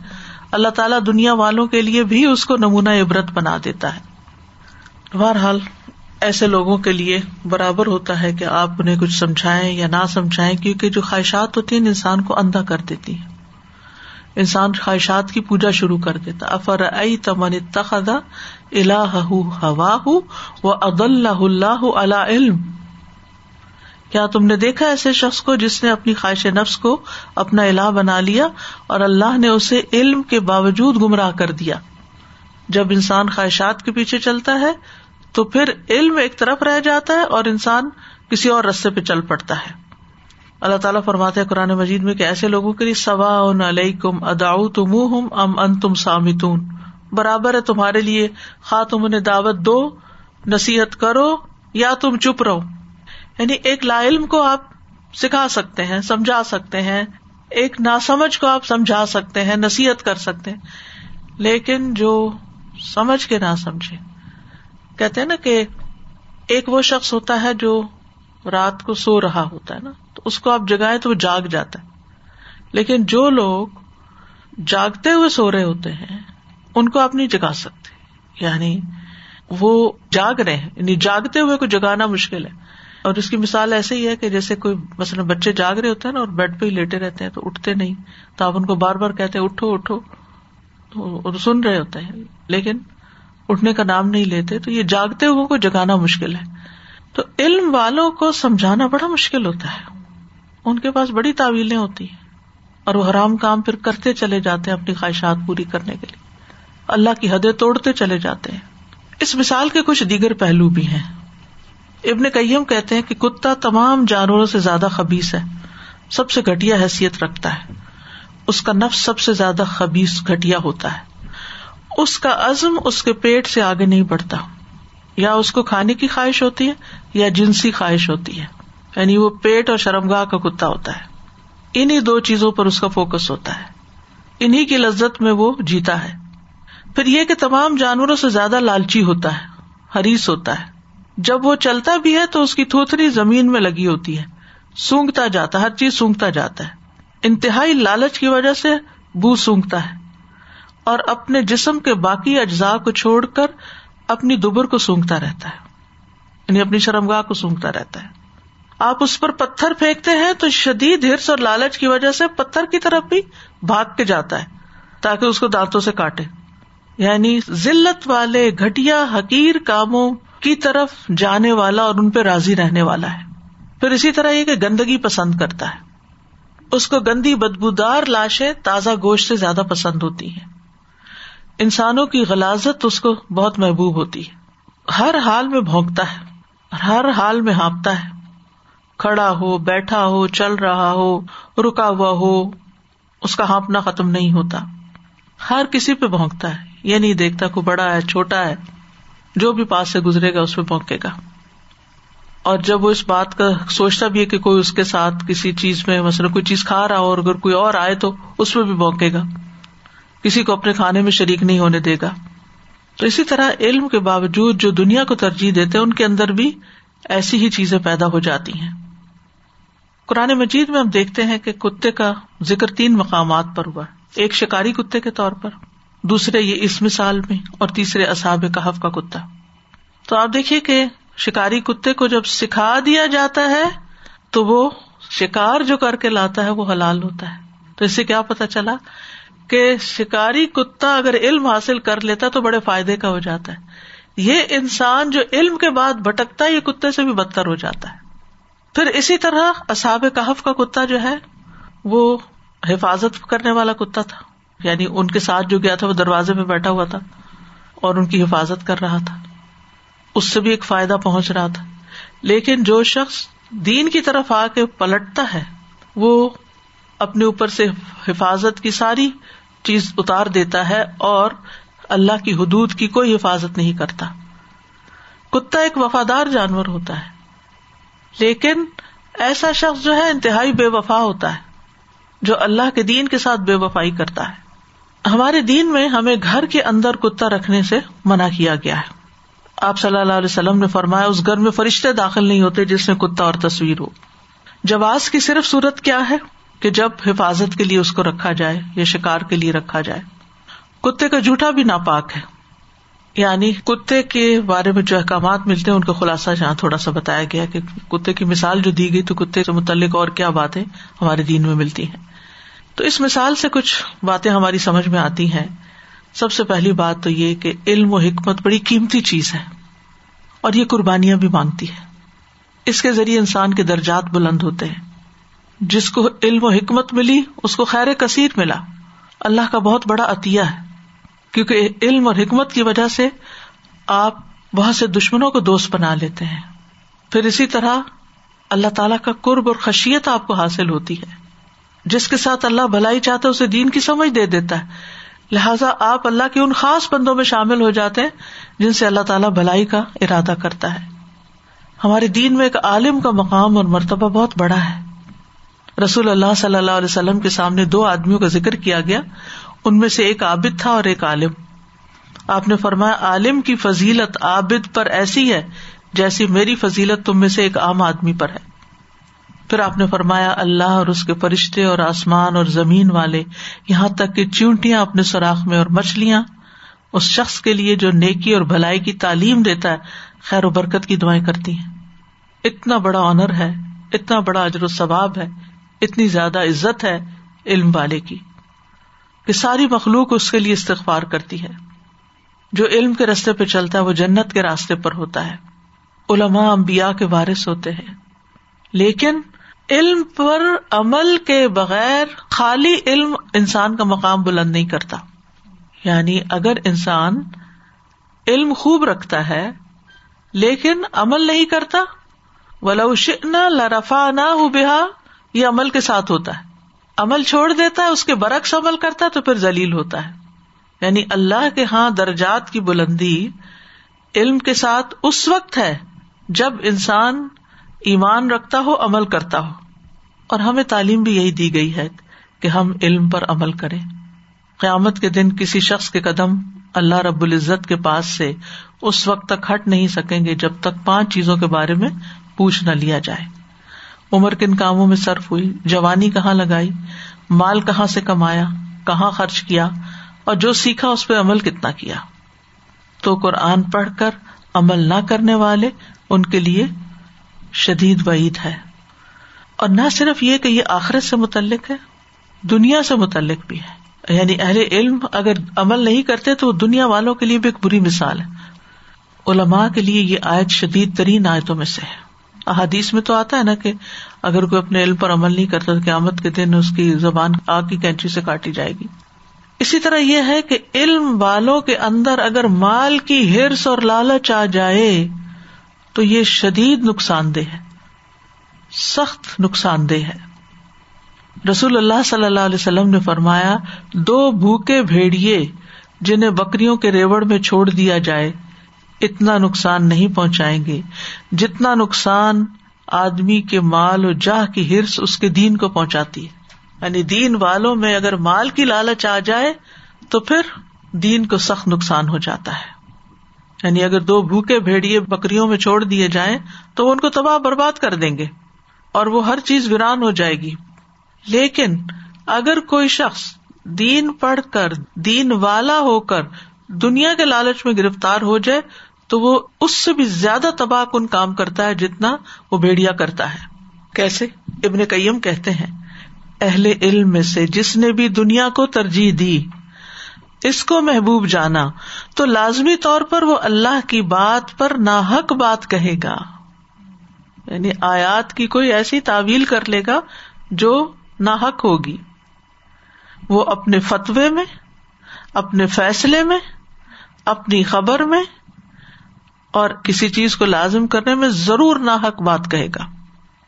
اللہ تعالیٰ دنیا والوں کے لیے بھی اس کو نمونہ عبرت بنا دیتا ہے۔ بہرحال، ایسے لوگوں کے لیے برابر ہوتا ہے کہ آپ انہیں کچھ سمجھائیں یا نہ سمجھائیں، کیونکہ جو خواہشات ہوتی ہیں، انسان کو اندھا کر دیتی ہیں۔ انسان خواہشات کی پوجا شروع کر دیتا افر تمن تخدا اللہ ہوا و اد اللہ اللہ اللہ علم؟ کیا تم نے دیکھا ایسے شخص کو جس نے اپنی خواہش نفس کو اپنا الہ بنا لیا اور اللہ نے اسے علم کے باوجود گمراہ کر دیا؟ جب انسان خواہشات کے پیچھے چلتا ہے، تو پھر علم ایک طرف رہ جاتا ہے اور انسان کسی اور رستے پہ چل پڑتا ہے۔ اللہ تعالیٰ فرماتے ہیں قرآن مجید میں کہ ایسے لوگوں کے لیے سوا علیہ اداؤ تم ام ان تم سامتون۔ برابر ہے تمہارے لیے خا تم انہیں دعوت دو، نصیحت کرو یا تم چپ رہو۔ یعنی ایک لا علم کو آپ سکھا سکتے ہیں، سمجھا سکتے ہیں۔ ایک ناسمجھ کو آپ سمجھا سکتے ہیں، نصیحت کر سکتے ہیں۔ لیکن جو سمجھ کے نہ سمجھے۔ کہتے ہیں نا کہ ایک وہ شخص ہوتا ہے جو رات کو سو رہا ہوتا ہے نا۔ تو اس کو آپ جگائے تو وہ جاگ جاتا ہے۔ لیکن جو لوگ جاگتے ہوئے سو رہے ہوتے ہیں، ان کو آپ نہیں جگا سکتے۔ یعنی وہ جاگ رہے ہیں یعنی جاگتے ہوئے کو جگانا مشکل ہے۔ اور اس کی مثال ایسے ہی ہے کہ جیسے کوئی مثلاً بچے جاگ رہے ہوتے ہیں نا اور بیڈ پہ ہی لیٹے رہتے ہیں تو اٹھتے نہیں تو آپ ان کو بار بار کہتے ہیں، اٹھو اٹھو، تو سن رہے ہوتے ہیں۔ لیکن اٹھنے کا نام نہیں لیتے، تو یہ جاگتے ہوئے کو جگانا مشکل ہے۔ تو علم والوں کو سمجھانا بڑا مشکل ہوتا ہے۔ ان کے پاس بڑی تعویلیں ہوتی ہیں اور وہ حرام کام پھر کرتے چلے جاتے ہیں اپنی خواہشات پوری کرنے کے لیے۔ اللہ کی حدیں توڑتے چلے جاتے ہیں۔ اس مثال کے کچھ دیگر پہلو بھی ہیں۔ ابن کئیم کہتے ہیں کہ کتا تمام جانوروں سے زیادہ خبیص ہے، سب سے گٹیا حیثیت رکھتا ہے۔ اس کا نفس سب سے زیادہ خبیص گٹیا ہوتا ہے۔ اس کا عزم اس کے پیٹ سے آگے نہیں بڑھتا۔ یا اس کو کھانے کی خواہش ہوتی ہے، یا جنسی خواہش ہوتی ہے۔ یعنی وہ پیٹ اور شرمگاہ کا کتا ہوتا ہے۔ انہیں دو چیزوں پر اس کا فوکس ہوتا ہے۔ انہیں کی لذت میں وہ جیتا ہے۔ پھر یہ کہ تمام جانوروں سے زیادہ لالچی ہوتا ہے ہریس ہوتا ہے۔ جب وہ چلتا بھی ہے تو اس کی تھوتری زمین میں لگی ہوتی ہے۔ سونگتا جاتا ہر چیز سونگتا جاتا ہے۔ انتہائی لالچ کی وجہ سے بو سونگتا ہے۔ اور اپنے جسم کے باقی اجزاء کو چھوڑ کر اپنی دوبر کو سونگتا رہتا ہے۔ یعنی اپنی شرمگاہ کو سونگتا رہتا ہے۔ آپ اس پر پتھر پھینکتے ہیں تو شدید ہرس اور لالچ کی وجہ سے پتھر کی طرف بھی بھاگ کے جاتا ہے، تاکہ اس کو دانتوں سے کاٹے۔ یعنی ذلت والے گٹیا حقیر کاموں کی طرف جانے والا اور ان پہ راضی رہنے والا ہے۔ پھر اسی طرح یہ کہ گندگی پسند کرتا ہے۔ اس کو گندی بدبودار لاشیں تازہ گوشت سے زیادہ پسند ہوتی ہیں۔ انسانوں کی غلازت اس کو بہت محبوب ہوتی ہے۔ ہر حال میں بھونکتا ہے۔ ہر حال میں ہانپتا ہے۔ کھڑا ہو، بیٹھا ہو، چل رہا ہو، رکا ہوا ہو، اس کا ہانپنا ختم نہیں ہوتا۔ ہر کسی پہ بھونکتا ہے۔ یہ نہیں دیکھتا کوئی بڑا ہے، چھوٹا ہے۔ جو بھی پاس سے گزرے گا، اس پہ بھونکے گا۔ اور جب وہ اس بات کا سوچتا بھی ہے کہ کوئی اس کے ساتھ کسی چیز میں، مثلاً کوئی چیز کھا رہا ہو اور اگر کوئی اور آئے تو اس پہ بھی بھونکے گا۔ کسی کو اپنے کھانے میں شریک نہیں ہونے دے گا۔ تو اسی طرح علم کے باوجود جو دنیا کو ترجیح دیتے ان کے اندر بھی ایسی ہی چیزیں پیدا ہو جاتی ہیں۔ قرآن مجید میں ہم دیکھتے ہیں کہ کتے کا ذکر تین مقامات پر ہوا۔ ایک شکاری کتے کے طور پر۔ دوسرے یہ اس مثال میں اور تیسرے اصاب کہف کا کتا۔ تو آپ دیکھیے کہ شکاری کتے کو جب سکھا دیا جاتا ہے، تو وہ شکار جو کر کے لاتا ہے، وہ حلال ہوتا ہے۔ تو اس سے کیا پتا چلا کہ شکاری کتا اگر علم حاصل کر لیتا تو بڑے فائدے کا ہو جاتا ہے۔ یہ انسان جو علم کے بعد بھٹکتا ہے یہ کتے سے بھی بدتر ہو جاتا ہے۔ پھر اسی طرح اصاب کہف کا کتا جو ہے، وہ حفاظت کرنے والا کتا تھا۔ یعنی ان کے ساتھ جو گیا تھا وہ دروازے میں بیٹھا ہوا تھا اور ان کی حفاظت کر رہا تھا۔ اس سے بھی ایک فائدہ پہنچ رہا تھا۔ لیکن جو شخص دین کی طرف آ کے پلٹتا ہے، وہ اپنے اوپر سے حفاظت کی ساری چیز اتار دیتا ہے اور اللہ کی حدود کی کوئی حفاظت نہیں کرتا۔ کتا ایک وفادار جانور ہوتا ہے، لیکن ایسا شخص جو ہے انتہائی بے وفا ہوتا ہے، جو اللہ کے دین کے ساتھ بے وفائی کرتا ہے۔ ہمارے دین میں ہمیں گھر کے اندر کتا رکھنے سے منع کیا گیا ہے۔ آپ صلی اللہ علیہ وسلم نے فرمایا، اس گھر میں فرشتے داخل نہیں ہوتے جس میں کتا اور تصویر ہو۔ جواز کی صرف صورت کیا ہے؟ کہ جب حفاظت کے لیے اس کو رکھا جائے یا شکار کے لیے رکھا جائے۔ کتے کا جھوٹا بھی ناپاک ہے۔ یعنی کتے کے بارے میں جو احکامات ملتے ہیں، ان کا خلاصہ جہاں تھوڑا سا بتایا گیا کہ کتے کی مثال جو دی گئی تو کتے سے متعلق اور کیا باتیں ہمارے دین میں ملتی ہیں۔ تو اس مثال سے کچھ باتیں ہماری سمجھ میں آتی ہیں۔ سب سے پہلی بات تو یہ کہ علم و حکمت بڑی قیمتی چیز ہے اور یہ قربانیاں بھی مانگتی ہے۔ اس کے ذریعے انسان کے درجات بلند ہوتے ہیں۔ جس کو علم و حکمت ملی، اس کو خیر کثیر ملا۔ اللہ کا بہت بڑا عطیہ ہے۔ کیونکہ علم اور حکمت کی وجہ سے آپ بہت سے دشمنوں کو دوست بنا لیتے ہیں۔ پھر اسی طرح اللہ تعالیٰ کا قرب اور خشیت آپ کو حاصل ہوتی ہے۔ جس کے ساتھ اللہ بھلائی چاہتا ہے، اسے دین کی سمجھ دے دیتا ہے۔ لہٰذا آپ اللہ کے ان خاص بندوں میں شامل ہو جاتے ہیں، جن سے اللہ تعالیٰ بھلائی کا ارادہ کرتا ہے۔ ہمارے دین میں ایک عالم کا مقام اور مرتبہ بہت بڑا ہے۔ رسول اللہ صلی اللہ علیہ وسلم کے سامنے دو آدمیوں کا ذکر کیا گیا۔ ان میں سے ایک عابد تھا اور ایک عالم۔ آپ نے فرمایا، عالم کی فضیلت عابد پر ایسی ہے جیسی میری فضیلت تم میں سے ایک عام آدمی پر ہے۔ پھر آپ نے فرمایا، اللہ اور اس کے فرشتے اور آسمان اور زمین والے، یہاں تک کہ چونٹیاں اپنے سوراخ میں اور مچھلیاں، اس شخص کے لیے جو نیکی اور بھلائی کی تعلیم دیتا ہے، خیر و برکت کی دعائیں کرتی ہیں۔ اتنا بڑا آنر ہے، اتنا بڑا اجر و ثواب ہے، اتنی زیادہ عزت ہے علم والے کی، کہ ساری مخلوق اس کے لیے استغفار کرتی ہے۔ جو علم کے راستے پہ چلتا ہے، وہ جنت کے راستے پر ہوتا ہے۔ علماء امبیا کے وارث ہوتے ہیں۔ لیکن علم پر عمل کے بغیر خالی علم انسان کا مقام بلند نہیں کرتا۔ یعنی اگر انسان علم خوب رکھتا ہے، لیکن عمل نہیں کرتا ولاشنا لرفا نہ ہو بہا، یہ عمل کے ساتھ ہوتا ہے۔ عمل چھوڑ دیتا ہے، اس کے برعکس عمل کرتا ہے، تو پھر ذلیل ہوتا ہے۔ یعنی اللہ کے ہاں درجات کی بلندی علم کے ساتھ اس وقت ہے جب انسان ایمان رکھتا ہو، عمل کرتا ہو۔ اور ہمیں تعلیم بھی یہی دی گئی ہے کہ ہم علم پر عمل کریں۔ قیامت کے دن کسی شخص کے قدم اللہ رب العزت کے پاس سے اس وقت تک ہٹ نہیں سکیں گے جب تک پانچ چیزوں کے بارے میں پوچھ نہ لیا جائے۔ عمر کن کاموں میں صرف ہوئی، جوانی کہاں لگائی، مال کہاں سے کمایا، کہاں خرچ کیا، اور جو سیکھا اس پہ عمل کتنا کیا۔ تو قرآن پڑھ کر عمل نہ کرنے والے ان کے لیے شدید وعید ہے۔ اور نہ صرف یہ کہ یہ آخرت سے متعلق ہے، دنیا سے متعلق بھی ہے۔ یعنی اہل علم اگر عمل نہیں کرتے تو دنیا والوں کے لیے بھی ایک بری مثال ہے۔ علماء کے لیے یہ آیت شدید ترین آیتوں میں سے ہے۔ احادیث میں تو آتا ہے نا کہ اگر کوئی اپنے علم پر عمل نہیں کرتا تو قیامت کے دن اس کی زبان آگ کی کینچی سے کاٹی جائے گی۔ اسی طرح یہ ہے کہ علم والوں کے اندر اگر مال کی ہرس اور لالچ آ جائے تو یہ شدید نقصان دہ ہے۔ سخت نقصان دہ ہے۔ رسول اللہ صلی اللہ علیہ وسلم نے فرمایا، دو بھوکے بھیڑیے جنہیں بکریوں کے ریوڑ میں چھوڑ دیا جائے، اتنا نقصان نہیں پہنچائیں گے۔ جتنا نقصان آدمی کے مال و جاہ کی ہرس اس کے دین کو پہنچاتی ہے۔ یعنی دین والوں میں اگر مال کی لالچ آ جائے، تو پھر دین کو سخت نقصان ہو جاتا ہے۔ یعنی اگر دو بھوکے بھیڑیے بکریوں میں چھوڑ دیے جائیں، تو وہ ان کو تباہ برباد کر دیں گے۔ اور وہ ہر چیز ویران ہو جائے گی۔ لیکن اگر کوئی شخص دین پڑھ کر، دین والا ہو کر دنیا کے لالچ میں گرفتار ہو جائے، تو وہ اس سے بھی زیادہ تباہ کن کام کرتا ہے جتنا وہ بھیڑیا کرتا ہے۔ کیسے؟ ابن کئیم کہتے ہیں، اہل علم میں سے جس نے بھی دنیا کو ترجیح دی، اس کو محبوب جانا، تو لازمی طور پر وہ اللہ کی بات پر ناحق بات کہے گا۔ یعنی آیات کی کوئی ایسی تعویل کر لے گا جو ناحق ہوگی۔ وہ اپنے فتوے میں، اپنے فیصلے میں، اپنی خبر میں اور کسی چیز کو لازم کرنے میں ضرور ناحق بات کہے گا۔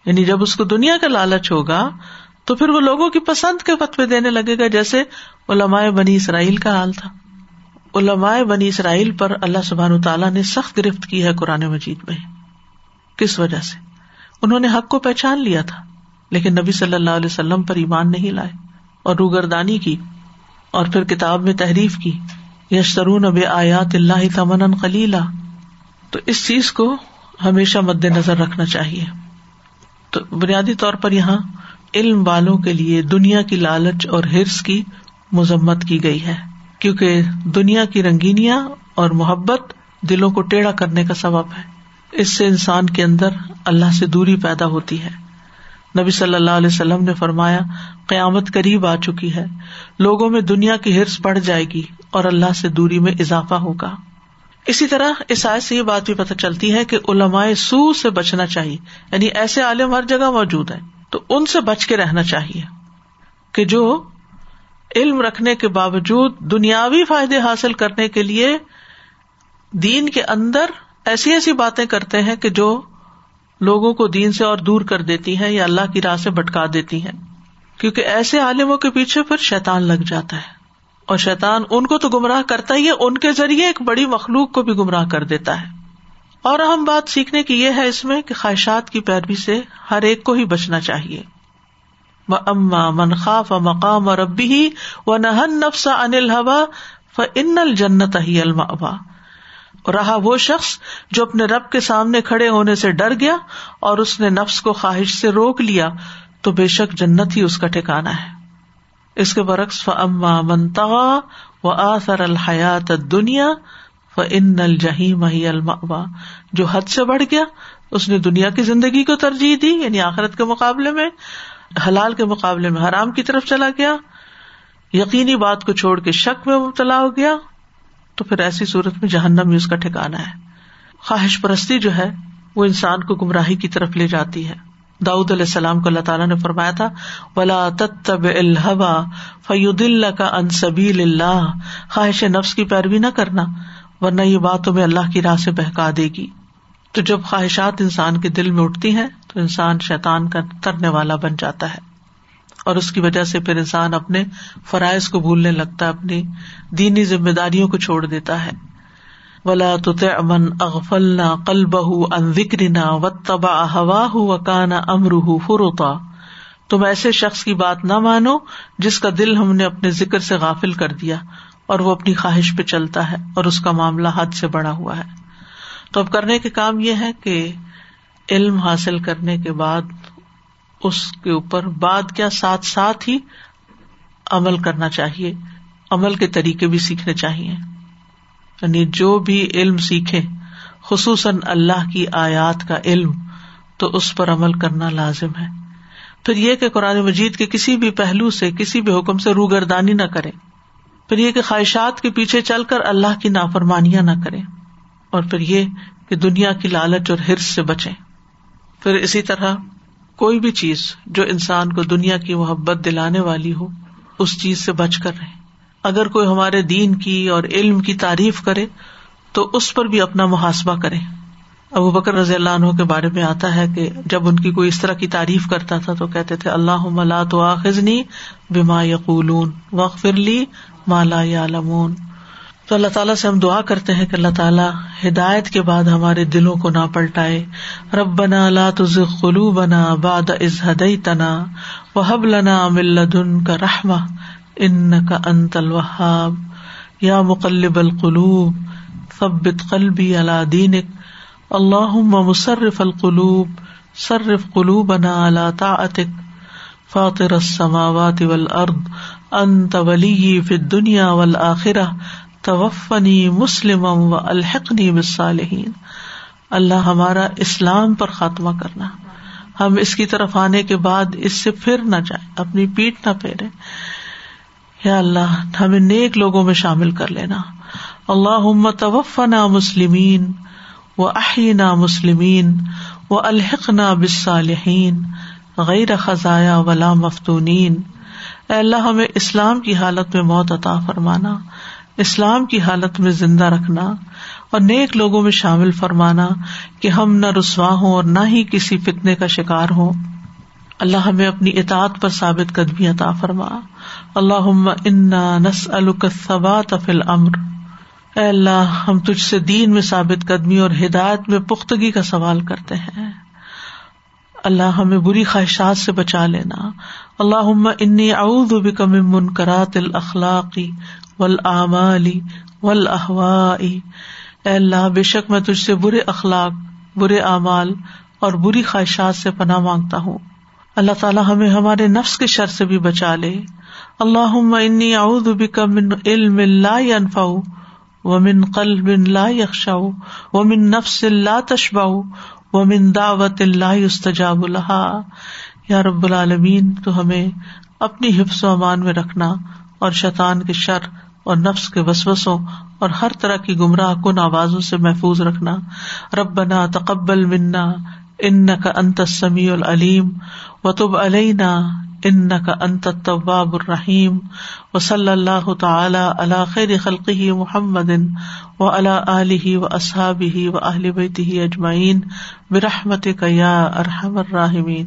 یعنی جب اس کو دنیا کا لالچ ہوگا تو پھر وہ لوگوں کی پسند کے فتوے دینے لگے گا، جیسے علماء بنی اسرائیل کا حال تھا۔ علماء بنی اسرائیل پر اللہ سبحان تعالیٰ نے سخت گرفت کی ہے قرآن مجید میں۔ کس وجہ سے؟ انہوں نے حق کو پہچان لیا تھا، لیکن نبی صلی اللہ علیہ وسلم پر ایمان نہیں لائے، اور روگردانی کی، اور پھر کتاب میں تحریف کی، یشترون اب آیات اللہ تمن خلیلا تو اس چیز کو ہمیشہ مد نظر رکھنا چاہیے۔ تو بنیادی طور پر یہاں علم والوں کے لیے دنیا کی لالچ اور ہرس کی مذمت کی گئی ہے، کیونکہ دنیا کی رنگینیاں اور محبت دلوں کو ٹیڑھا کرنے کا سبب ہے۔ اس سے انسان کے اندر اللہ سے دوری پیدا ہوتی ہے۔ نبی صلی اللہ علیہ وسلم نے فرمایا، قیامت قریب آ چکی ہے۔ لوگوں میں دنیا کی ہرس بڑھ جائے گی اور اللہ سے دوری میں اضافہ ہوگا۔ اسی طرح اس آئے سے یہ بات بھی پتہ چلتی ہے کہ علماء سو سے بچنا چاہیے۔ یعنی ایسے عالم ہر جگہ موجود ہیں، تو ان سے بچ کے رہنا چاہیے۔ کہ جو علم رکھنے کے باوجود دنیاوی فائدے حاصل کرنے کے لیے دین کے اندر ایسی ایسی باتیں کرتے ہیں کہ جو لوگوں کو دین سے اور دور کر دیتی ہیں یا اللہ کی راہ سے بٹکا دیتی ہیں۔ کیونکہ ایسے عالموں کے پیچھے پھر شیتان لگ جاتا ہے۔ اور شیتان ان کو تو گمراہ کرتا ہی ہے، ان کے ذریعے ایک بڑی مخلوق کو بھی گمراہ کر دیتا ہے۔ اور اہم بات سیکھنے کی یہ ہے اس میں کہ خواہشات کی پیروی سے ہر ایک کو ہی بچنا چاہیے۔ اما منخاف مقام اور ابی ہی و نہن انل ہوا ان الجنت ہی الما رہا وہ شخص جو اپنے رب کے سامنے کھڑے ہونے سے ڈر گیا اور اس نے نفس کو خواہش سے روک لیا، تو بے شک جنت ہی اس کا ٹھکانا ہے۔ اس کے برعکس ف منتا و آثر الحیات دنیا ان الجہیم ہی الما جو حد سے بڑھ گیا، اس نے دنیا کی زندگی کو ترجیح دی یعنی آخرت کے مقابلے میں، حلال کے مقابلے میں، حرام کی طرف چلا گیا۔ یقینی بات کو چھوڑ کے شک میں مبتلا ہو گیا۔ تو پھر ایسی صورت میں جہنم ہی اس کا ٹھکانا ہے۔ خواہش پرستی جو ہے، وہ انسان کو گمراہی کی طرف لے جاتی ہے۔ داود علیہ السلام کو اللہ تعالیٰ نے فرمایا تھا، ولا تب الحبا فیود اللہ کا انصبیل اللہ خواہش نفس کی پیروی نہ کرنا، ورنہ یہ بات تمہیں اللہ کی راہ سے بہکا دے گی۔ تو جب خواہشات انسان کے دل میں اٹھتی ہیں، تو انسان شیتان کا ترنے والا بن جاتا ہے۔ اور اس کی وجہ سے پھر انسان اپنے فرائض کو بھولنے لگتا ہے، اپنی دینی ذمے داریوں کو چھوڑ دیتا ہے۔ ولا تو امن اغفل کل بہ ان وکرنا و تبا ہوا ہُو کانا امر فروتا تم ایسے شخص کی بات نہ مانو جس کا دل ہم نے اپنے ذکر سے غافل کر دیا اور وہ اپنی خواہش پہ چلتا ہے اور اس کا معاملہ حد سے بڑا ہوا ہے۔ تو اب کرنے کے کام یہ ہے کہ علم حاصل کرنے کے بعد اس کے اوپر بعد کیا ساتھ ساتھ ہی عمل کرنا چاہیے، عمل کے طریقے بھی سیکھنے چاہیے۔ یعنی جو بھی علم سیکھے، خصوصاً اللہ کی آیات کا علم، تو اس پر عمل کرنا لازم ہے۔ پھر یہ کہ قرآن مجید کے کسی بھی پہلو سے، کسی بھی حکم سے روگردانی نہ کرے۔ پھر یہ کہ خواہشات کے پیچھے چل کر اللہ کی نافرمانیاں نہ کرے۔ اور پھر یہ کہ دنیا کی لالچ اور ہرس سے بچے پھر اسی طرح کوئی بھی چیز جو انسان کو دنیا کی محبت دلانے والی ہو، اس چیز سے بچ کر رہے۔ اگر کوئی ہمارے دین کی اور علم کی تعریف کرے، تو اس پر بھی اپنا محاسبہ کرے۔ ابو بکر رضی اللہ عنہ کے بارے میں آتا ہے کہ جب ان کی کوئی اس طرح کی تعریف کرتا تھا تو کہتے تھے اللہ ملا تو آخذنی بیما یقولون وقف لی مالا یا لمون تو اللہ تعالیٰ سے ہم دعا کرتے ہیں کہ اللہ تعالیٰ ہدایت کے بعد ہمارے دلوں کو نہ پلٹائے رب بنا لا تز خلو بنا باد از ہدئی تنا وحب لنا ملدن کا رحم ان کا انت الوہاب۔ یا مقلب القلوب، ثبت قلبی علی دینک۔ اللہ مصرف القلوب، صرف قلوبنا علی طاعتک۔ فاطر السماوات والارض، انت ولی فی الدنیا والآخرہ۔ توفنی مسلم و الحقنی بالصالحین۔ اللہ ہمارا اسلام پر خاتمہ کرنا۔ ہم اس کی طرف آنے کے بعد اس سے پھر نہ جائیں، اپنی پیٹ نہ پھیرے یا اللہ، ہمیں نیک لوگوں میں شامل کر لینا۔ اللہ توفنا مسلمین و احینا مسلمین و الحقنا بالصالحین۔ غیر خزایا ولا مفتونین۔ اے اللہ، ہمیں اسلام کی حالت میں موت عطا فرمانا۔ اسلام کی حالت میں زندہ رکھنا اور نیک لوگوں میں شامل فرمانا کہ ہم نہ رسوا ہوں اور نہ ہی کسی فتنے کا شکار ہوں۔ اللہ ہمیں اپنی اطاعت پر ثابت قدمی عطا فرما۔ اللہ انا نس القبات فل امر اے اللہ، ہم تجھ سے دین میں ثابت قدمی اور ہدایت میں پختگی کا سوال کرتے ہیں۔ اللہ ہمیں بری خواہشات سے بچا لینا۔ اللہ انی اعوذ بک من منکرات الاخلاقی ولعملی ول احوائی اللہ، بے شک میں تجھ سے برے اخلاق، برے اعمال اور بری خواہشات سے پناہ مانگتا ہوں۔ اللہ تعالیٰ ہمیں ہمارے نفس کے شر سے بھی بچا لے۔ اللہ انی اعوذ بک من علم لا ينفع ومن قلب لا يخشع ومن نفس لا تشبع ومن دعوت لا يستجاب لها یا رب العالمین، تو ہمیں اپنی حفظ و امان میں رکھنا اور شیطان کے شر اور نفس کے وسوسوں اور ہر طرح کی گمراہ کن آوازوں سے محفوظ رکھنا۔ رب بنا تقبل منا ان کا انت سمیع العلیم و تب علینا ان کا انت طباب الرحیم و صلی اللہ تعالی اللہ خیر خلقی محمد و اللہ علیہ و اصحاب ہی و اہل بیت اجمعین برحمت یا ارحم الراحمین۔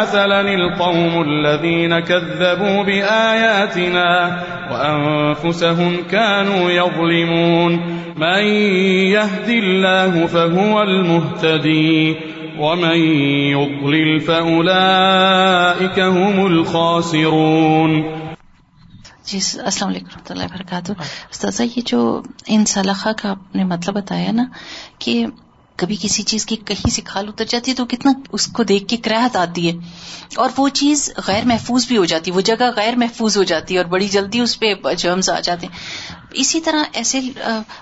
مثلا القوم الذين كذبوا بآياتنا وأنفسهم كانوا يظلمون. من يهد الله فهو المهتدي ومن يضلل فأولئك هم الخاسرون. جی السلام علیکم رحمۃ اللہ وبرکاتہ۔ استاذہ، یہ جو ان سلخہ کا آپ نے مطلب بتایا نا کہ کبھی کسی چیز کی کہیں سے کھال اتر جاتی ہے تو کتنا اس کو دیکھ کے کراہت آتی ہے اور وہ چیز غیر محفوظ بھی ہو جاتی ہے، وہ جگہ غیر محفوظ ہو جاتی ہے اور بڑی جلدی اس پہ جرمز آ جاتے ہیں۔ اسی طرح ایسے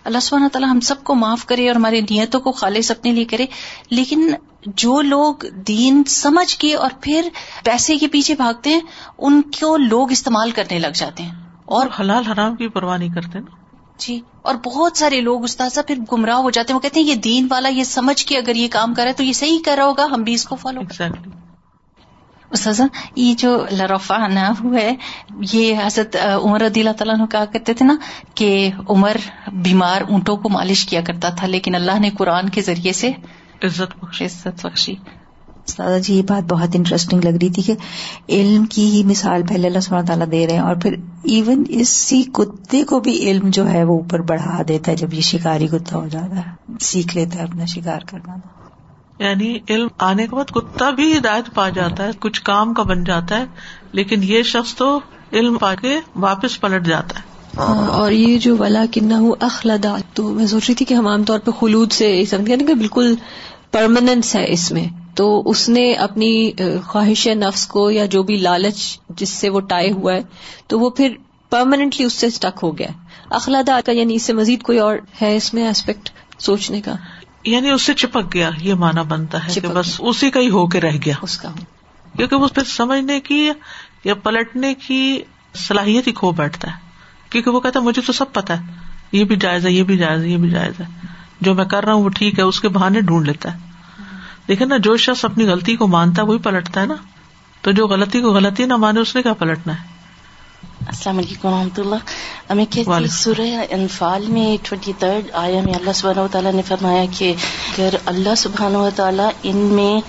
اللہ سبحانہ تعالیٰ ہم سب کو معاف کرے اور ہماری نیتوں کو خالص اپنے لیے کرے، لیکن جو لوگ دین سمجھ کے اور پھر پیسے کے پیچھے بھاگتے ہیں، ان کو لوگ استعمال کرنے لگ جاتے ہیں۔ اور حلال حرام کی پرواہ نہیں کرتے نا۔ جی اور بہت سارے لوگ استاذہ پھر گمراہ ہو جاتے ہیں وہ کہتے ہیں یہ دین والا یہ سمجھ کے اگر یہ کام کرے تو یہ صحیح کر رہا ہوگا ہم بھی اس کو فالو exactly. استاذہ یہ جو لرفا نا ہے یہ حضرت عمر رضی اللہ تعالیٰ کہا کرتے تھے نا کہ عمر بیمار اونٹوں کو مالش کیا کرتا تھا لیکن اللہ نے قرآن کے ذریعے سے عزت بخشی۔ عزت بخشی۔ دادا جی یہ بات بہت انٹرسٹنگ لگ رہی تھی کہ علم کی ہی مثال پہلے اللہ سبحانہ تعالیٰ دے رہے ہیں اور پھر ایون اسی کتے کو بھی علم جو ہے وہ اوپر بڑھا دیتا ہے جب یہ شکاری کتا ہو جاتا ہے سیکھ لیتا ہے اپنا شکار کرنا۔ یعنی علم آنے کے بعد کتا بھی ہدایت پا جاتا ہے کچھ کام کا بن جاتا ہے لیکن یہ شخص تو علم پا کے واپس پلٹ جاتا ہے۔ اور یہ جو ولا کنہ اخلدا تو میں سوچ رہی تھی کہ ہم عام طور پہ خلود سے سمجھے نا کہ بالکل پرماننس ہے اس میں۔ تو اس نے اپنی خواہش نفس کو یا جو بھی لالچ جس سے وہ ٹائے ہوا ہے تو وہ پھر پرماننٹلی اس سے اسٹک ہو گیا۔ اخلادا کا یعنی اس سے مزید کوئی اور ہے اس میں اسپیکٹ سوچنے کا؟ یعنی اس سے چپک گیا یہ مانا بنتا ہے کہ بس اسی کا ہی ہو کے رہ گیا۔ اس کا کیونکہ وہ پھر سمجھنے کی یا پلٹنے کی صلاحیت ہی کھو بیٹھتا ہے۔ کیونکہ وہ کہتا ہے مجھے تو سب پتا ہے۔ یہ بھی جائز ہے یہ بھی جائز ہے یہ بھی جائز ہے۔ جو میں کر رہا ہوں وہ ٹھیک ہے اس کے بہانے ڈھونڈ لیتا ہے۔ لیکن نا جو شخص اپنی غلطی کو مانتا ہے وہی پلٹتا ہے نا۔ تو جو غلطی کو غلطی نہ مانے اس نے کیا پلٹنا ہے؟ السلام علیکم و رحمۃ اللہ۔ ہمیں کہتے سورہ انفال میں ٹوینٹی تھرڈ آیا میں اللہ سبحانہ و تعالیٰ نے فرمایا کہ اگر اللہ سبحانہ و تعالیٰ ان میں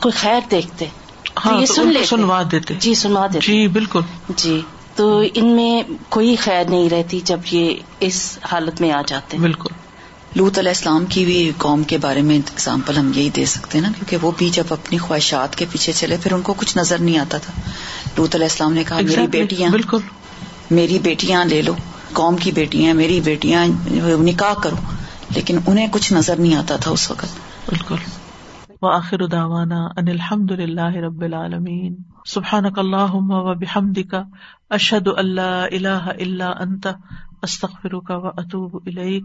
کوئی خیر دیکھتے ہاں یہ سن لیتے۔ سنوا دیتے۔ جی سنوا دیتے۔ جی بالکل۔ جی تو ان میں کوئی خیر نہیں رہتی جب یہ اس حالت میں آ جاتے۔ بالکل۔ لوت علیہ السلام کی بھی قوم کے بارے میں اگزامپل ہم یہی دے سکتے ہیں نا کیونکہ وہ بھی جب اپنی خواہشات کے پیچھے چلے پھر ان کو کچھ نظر نہیں آتا تھا۔ لوت علیہ السلام نے کہا میری Exactly. بیٹیاں بالکل۔ میری بیٹیاں لے لو قوم کی بیٹیاں میری بیٹیاں نکاح کرو۔ لیکن انہیں کچھ نظر نہیں آتا تھا اس وقت۔ بالکل۔ وآخر دعوانا ان الحمد للہ رب العالمین۔ سبحانک اللہم و بحمدک اشہد ان لا الہ الا انت استغفرک و اتوب الیک۔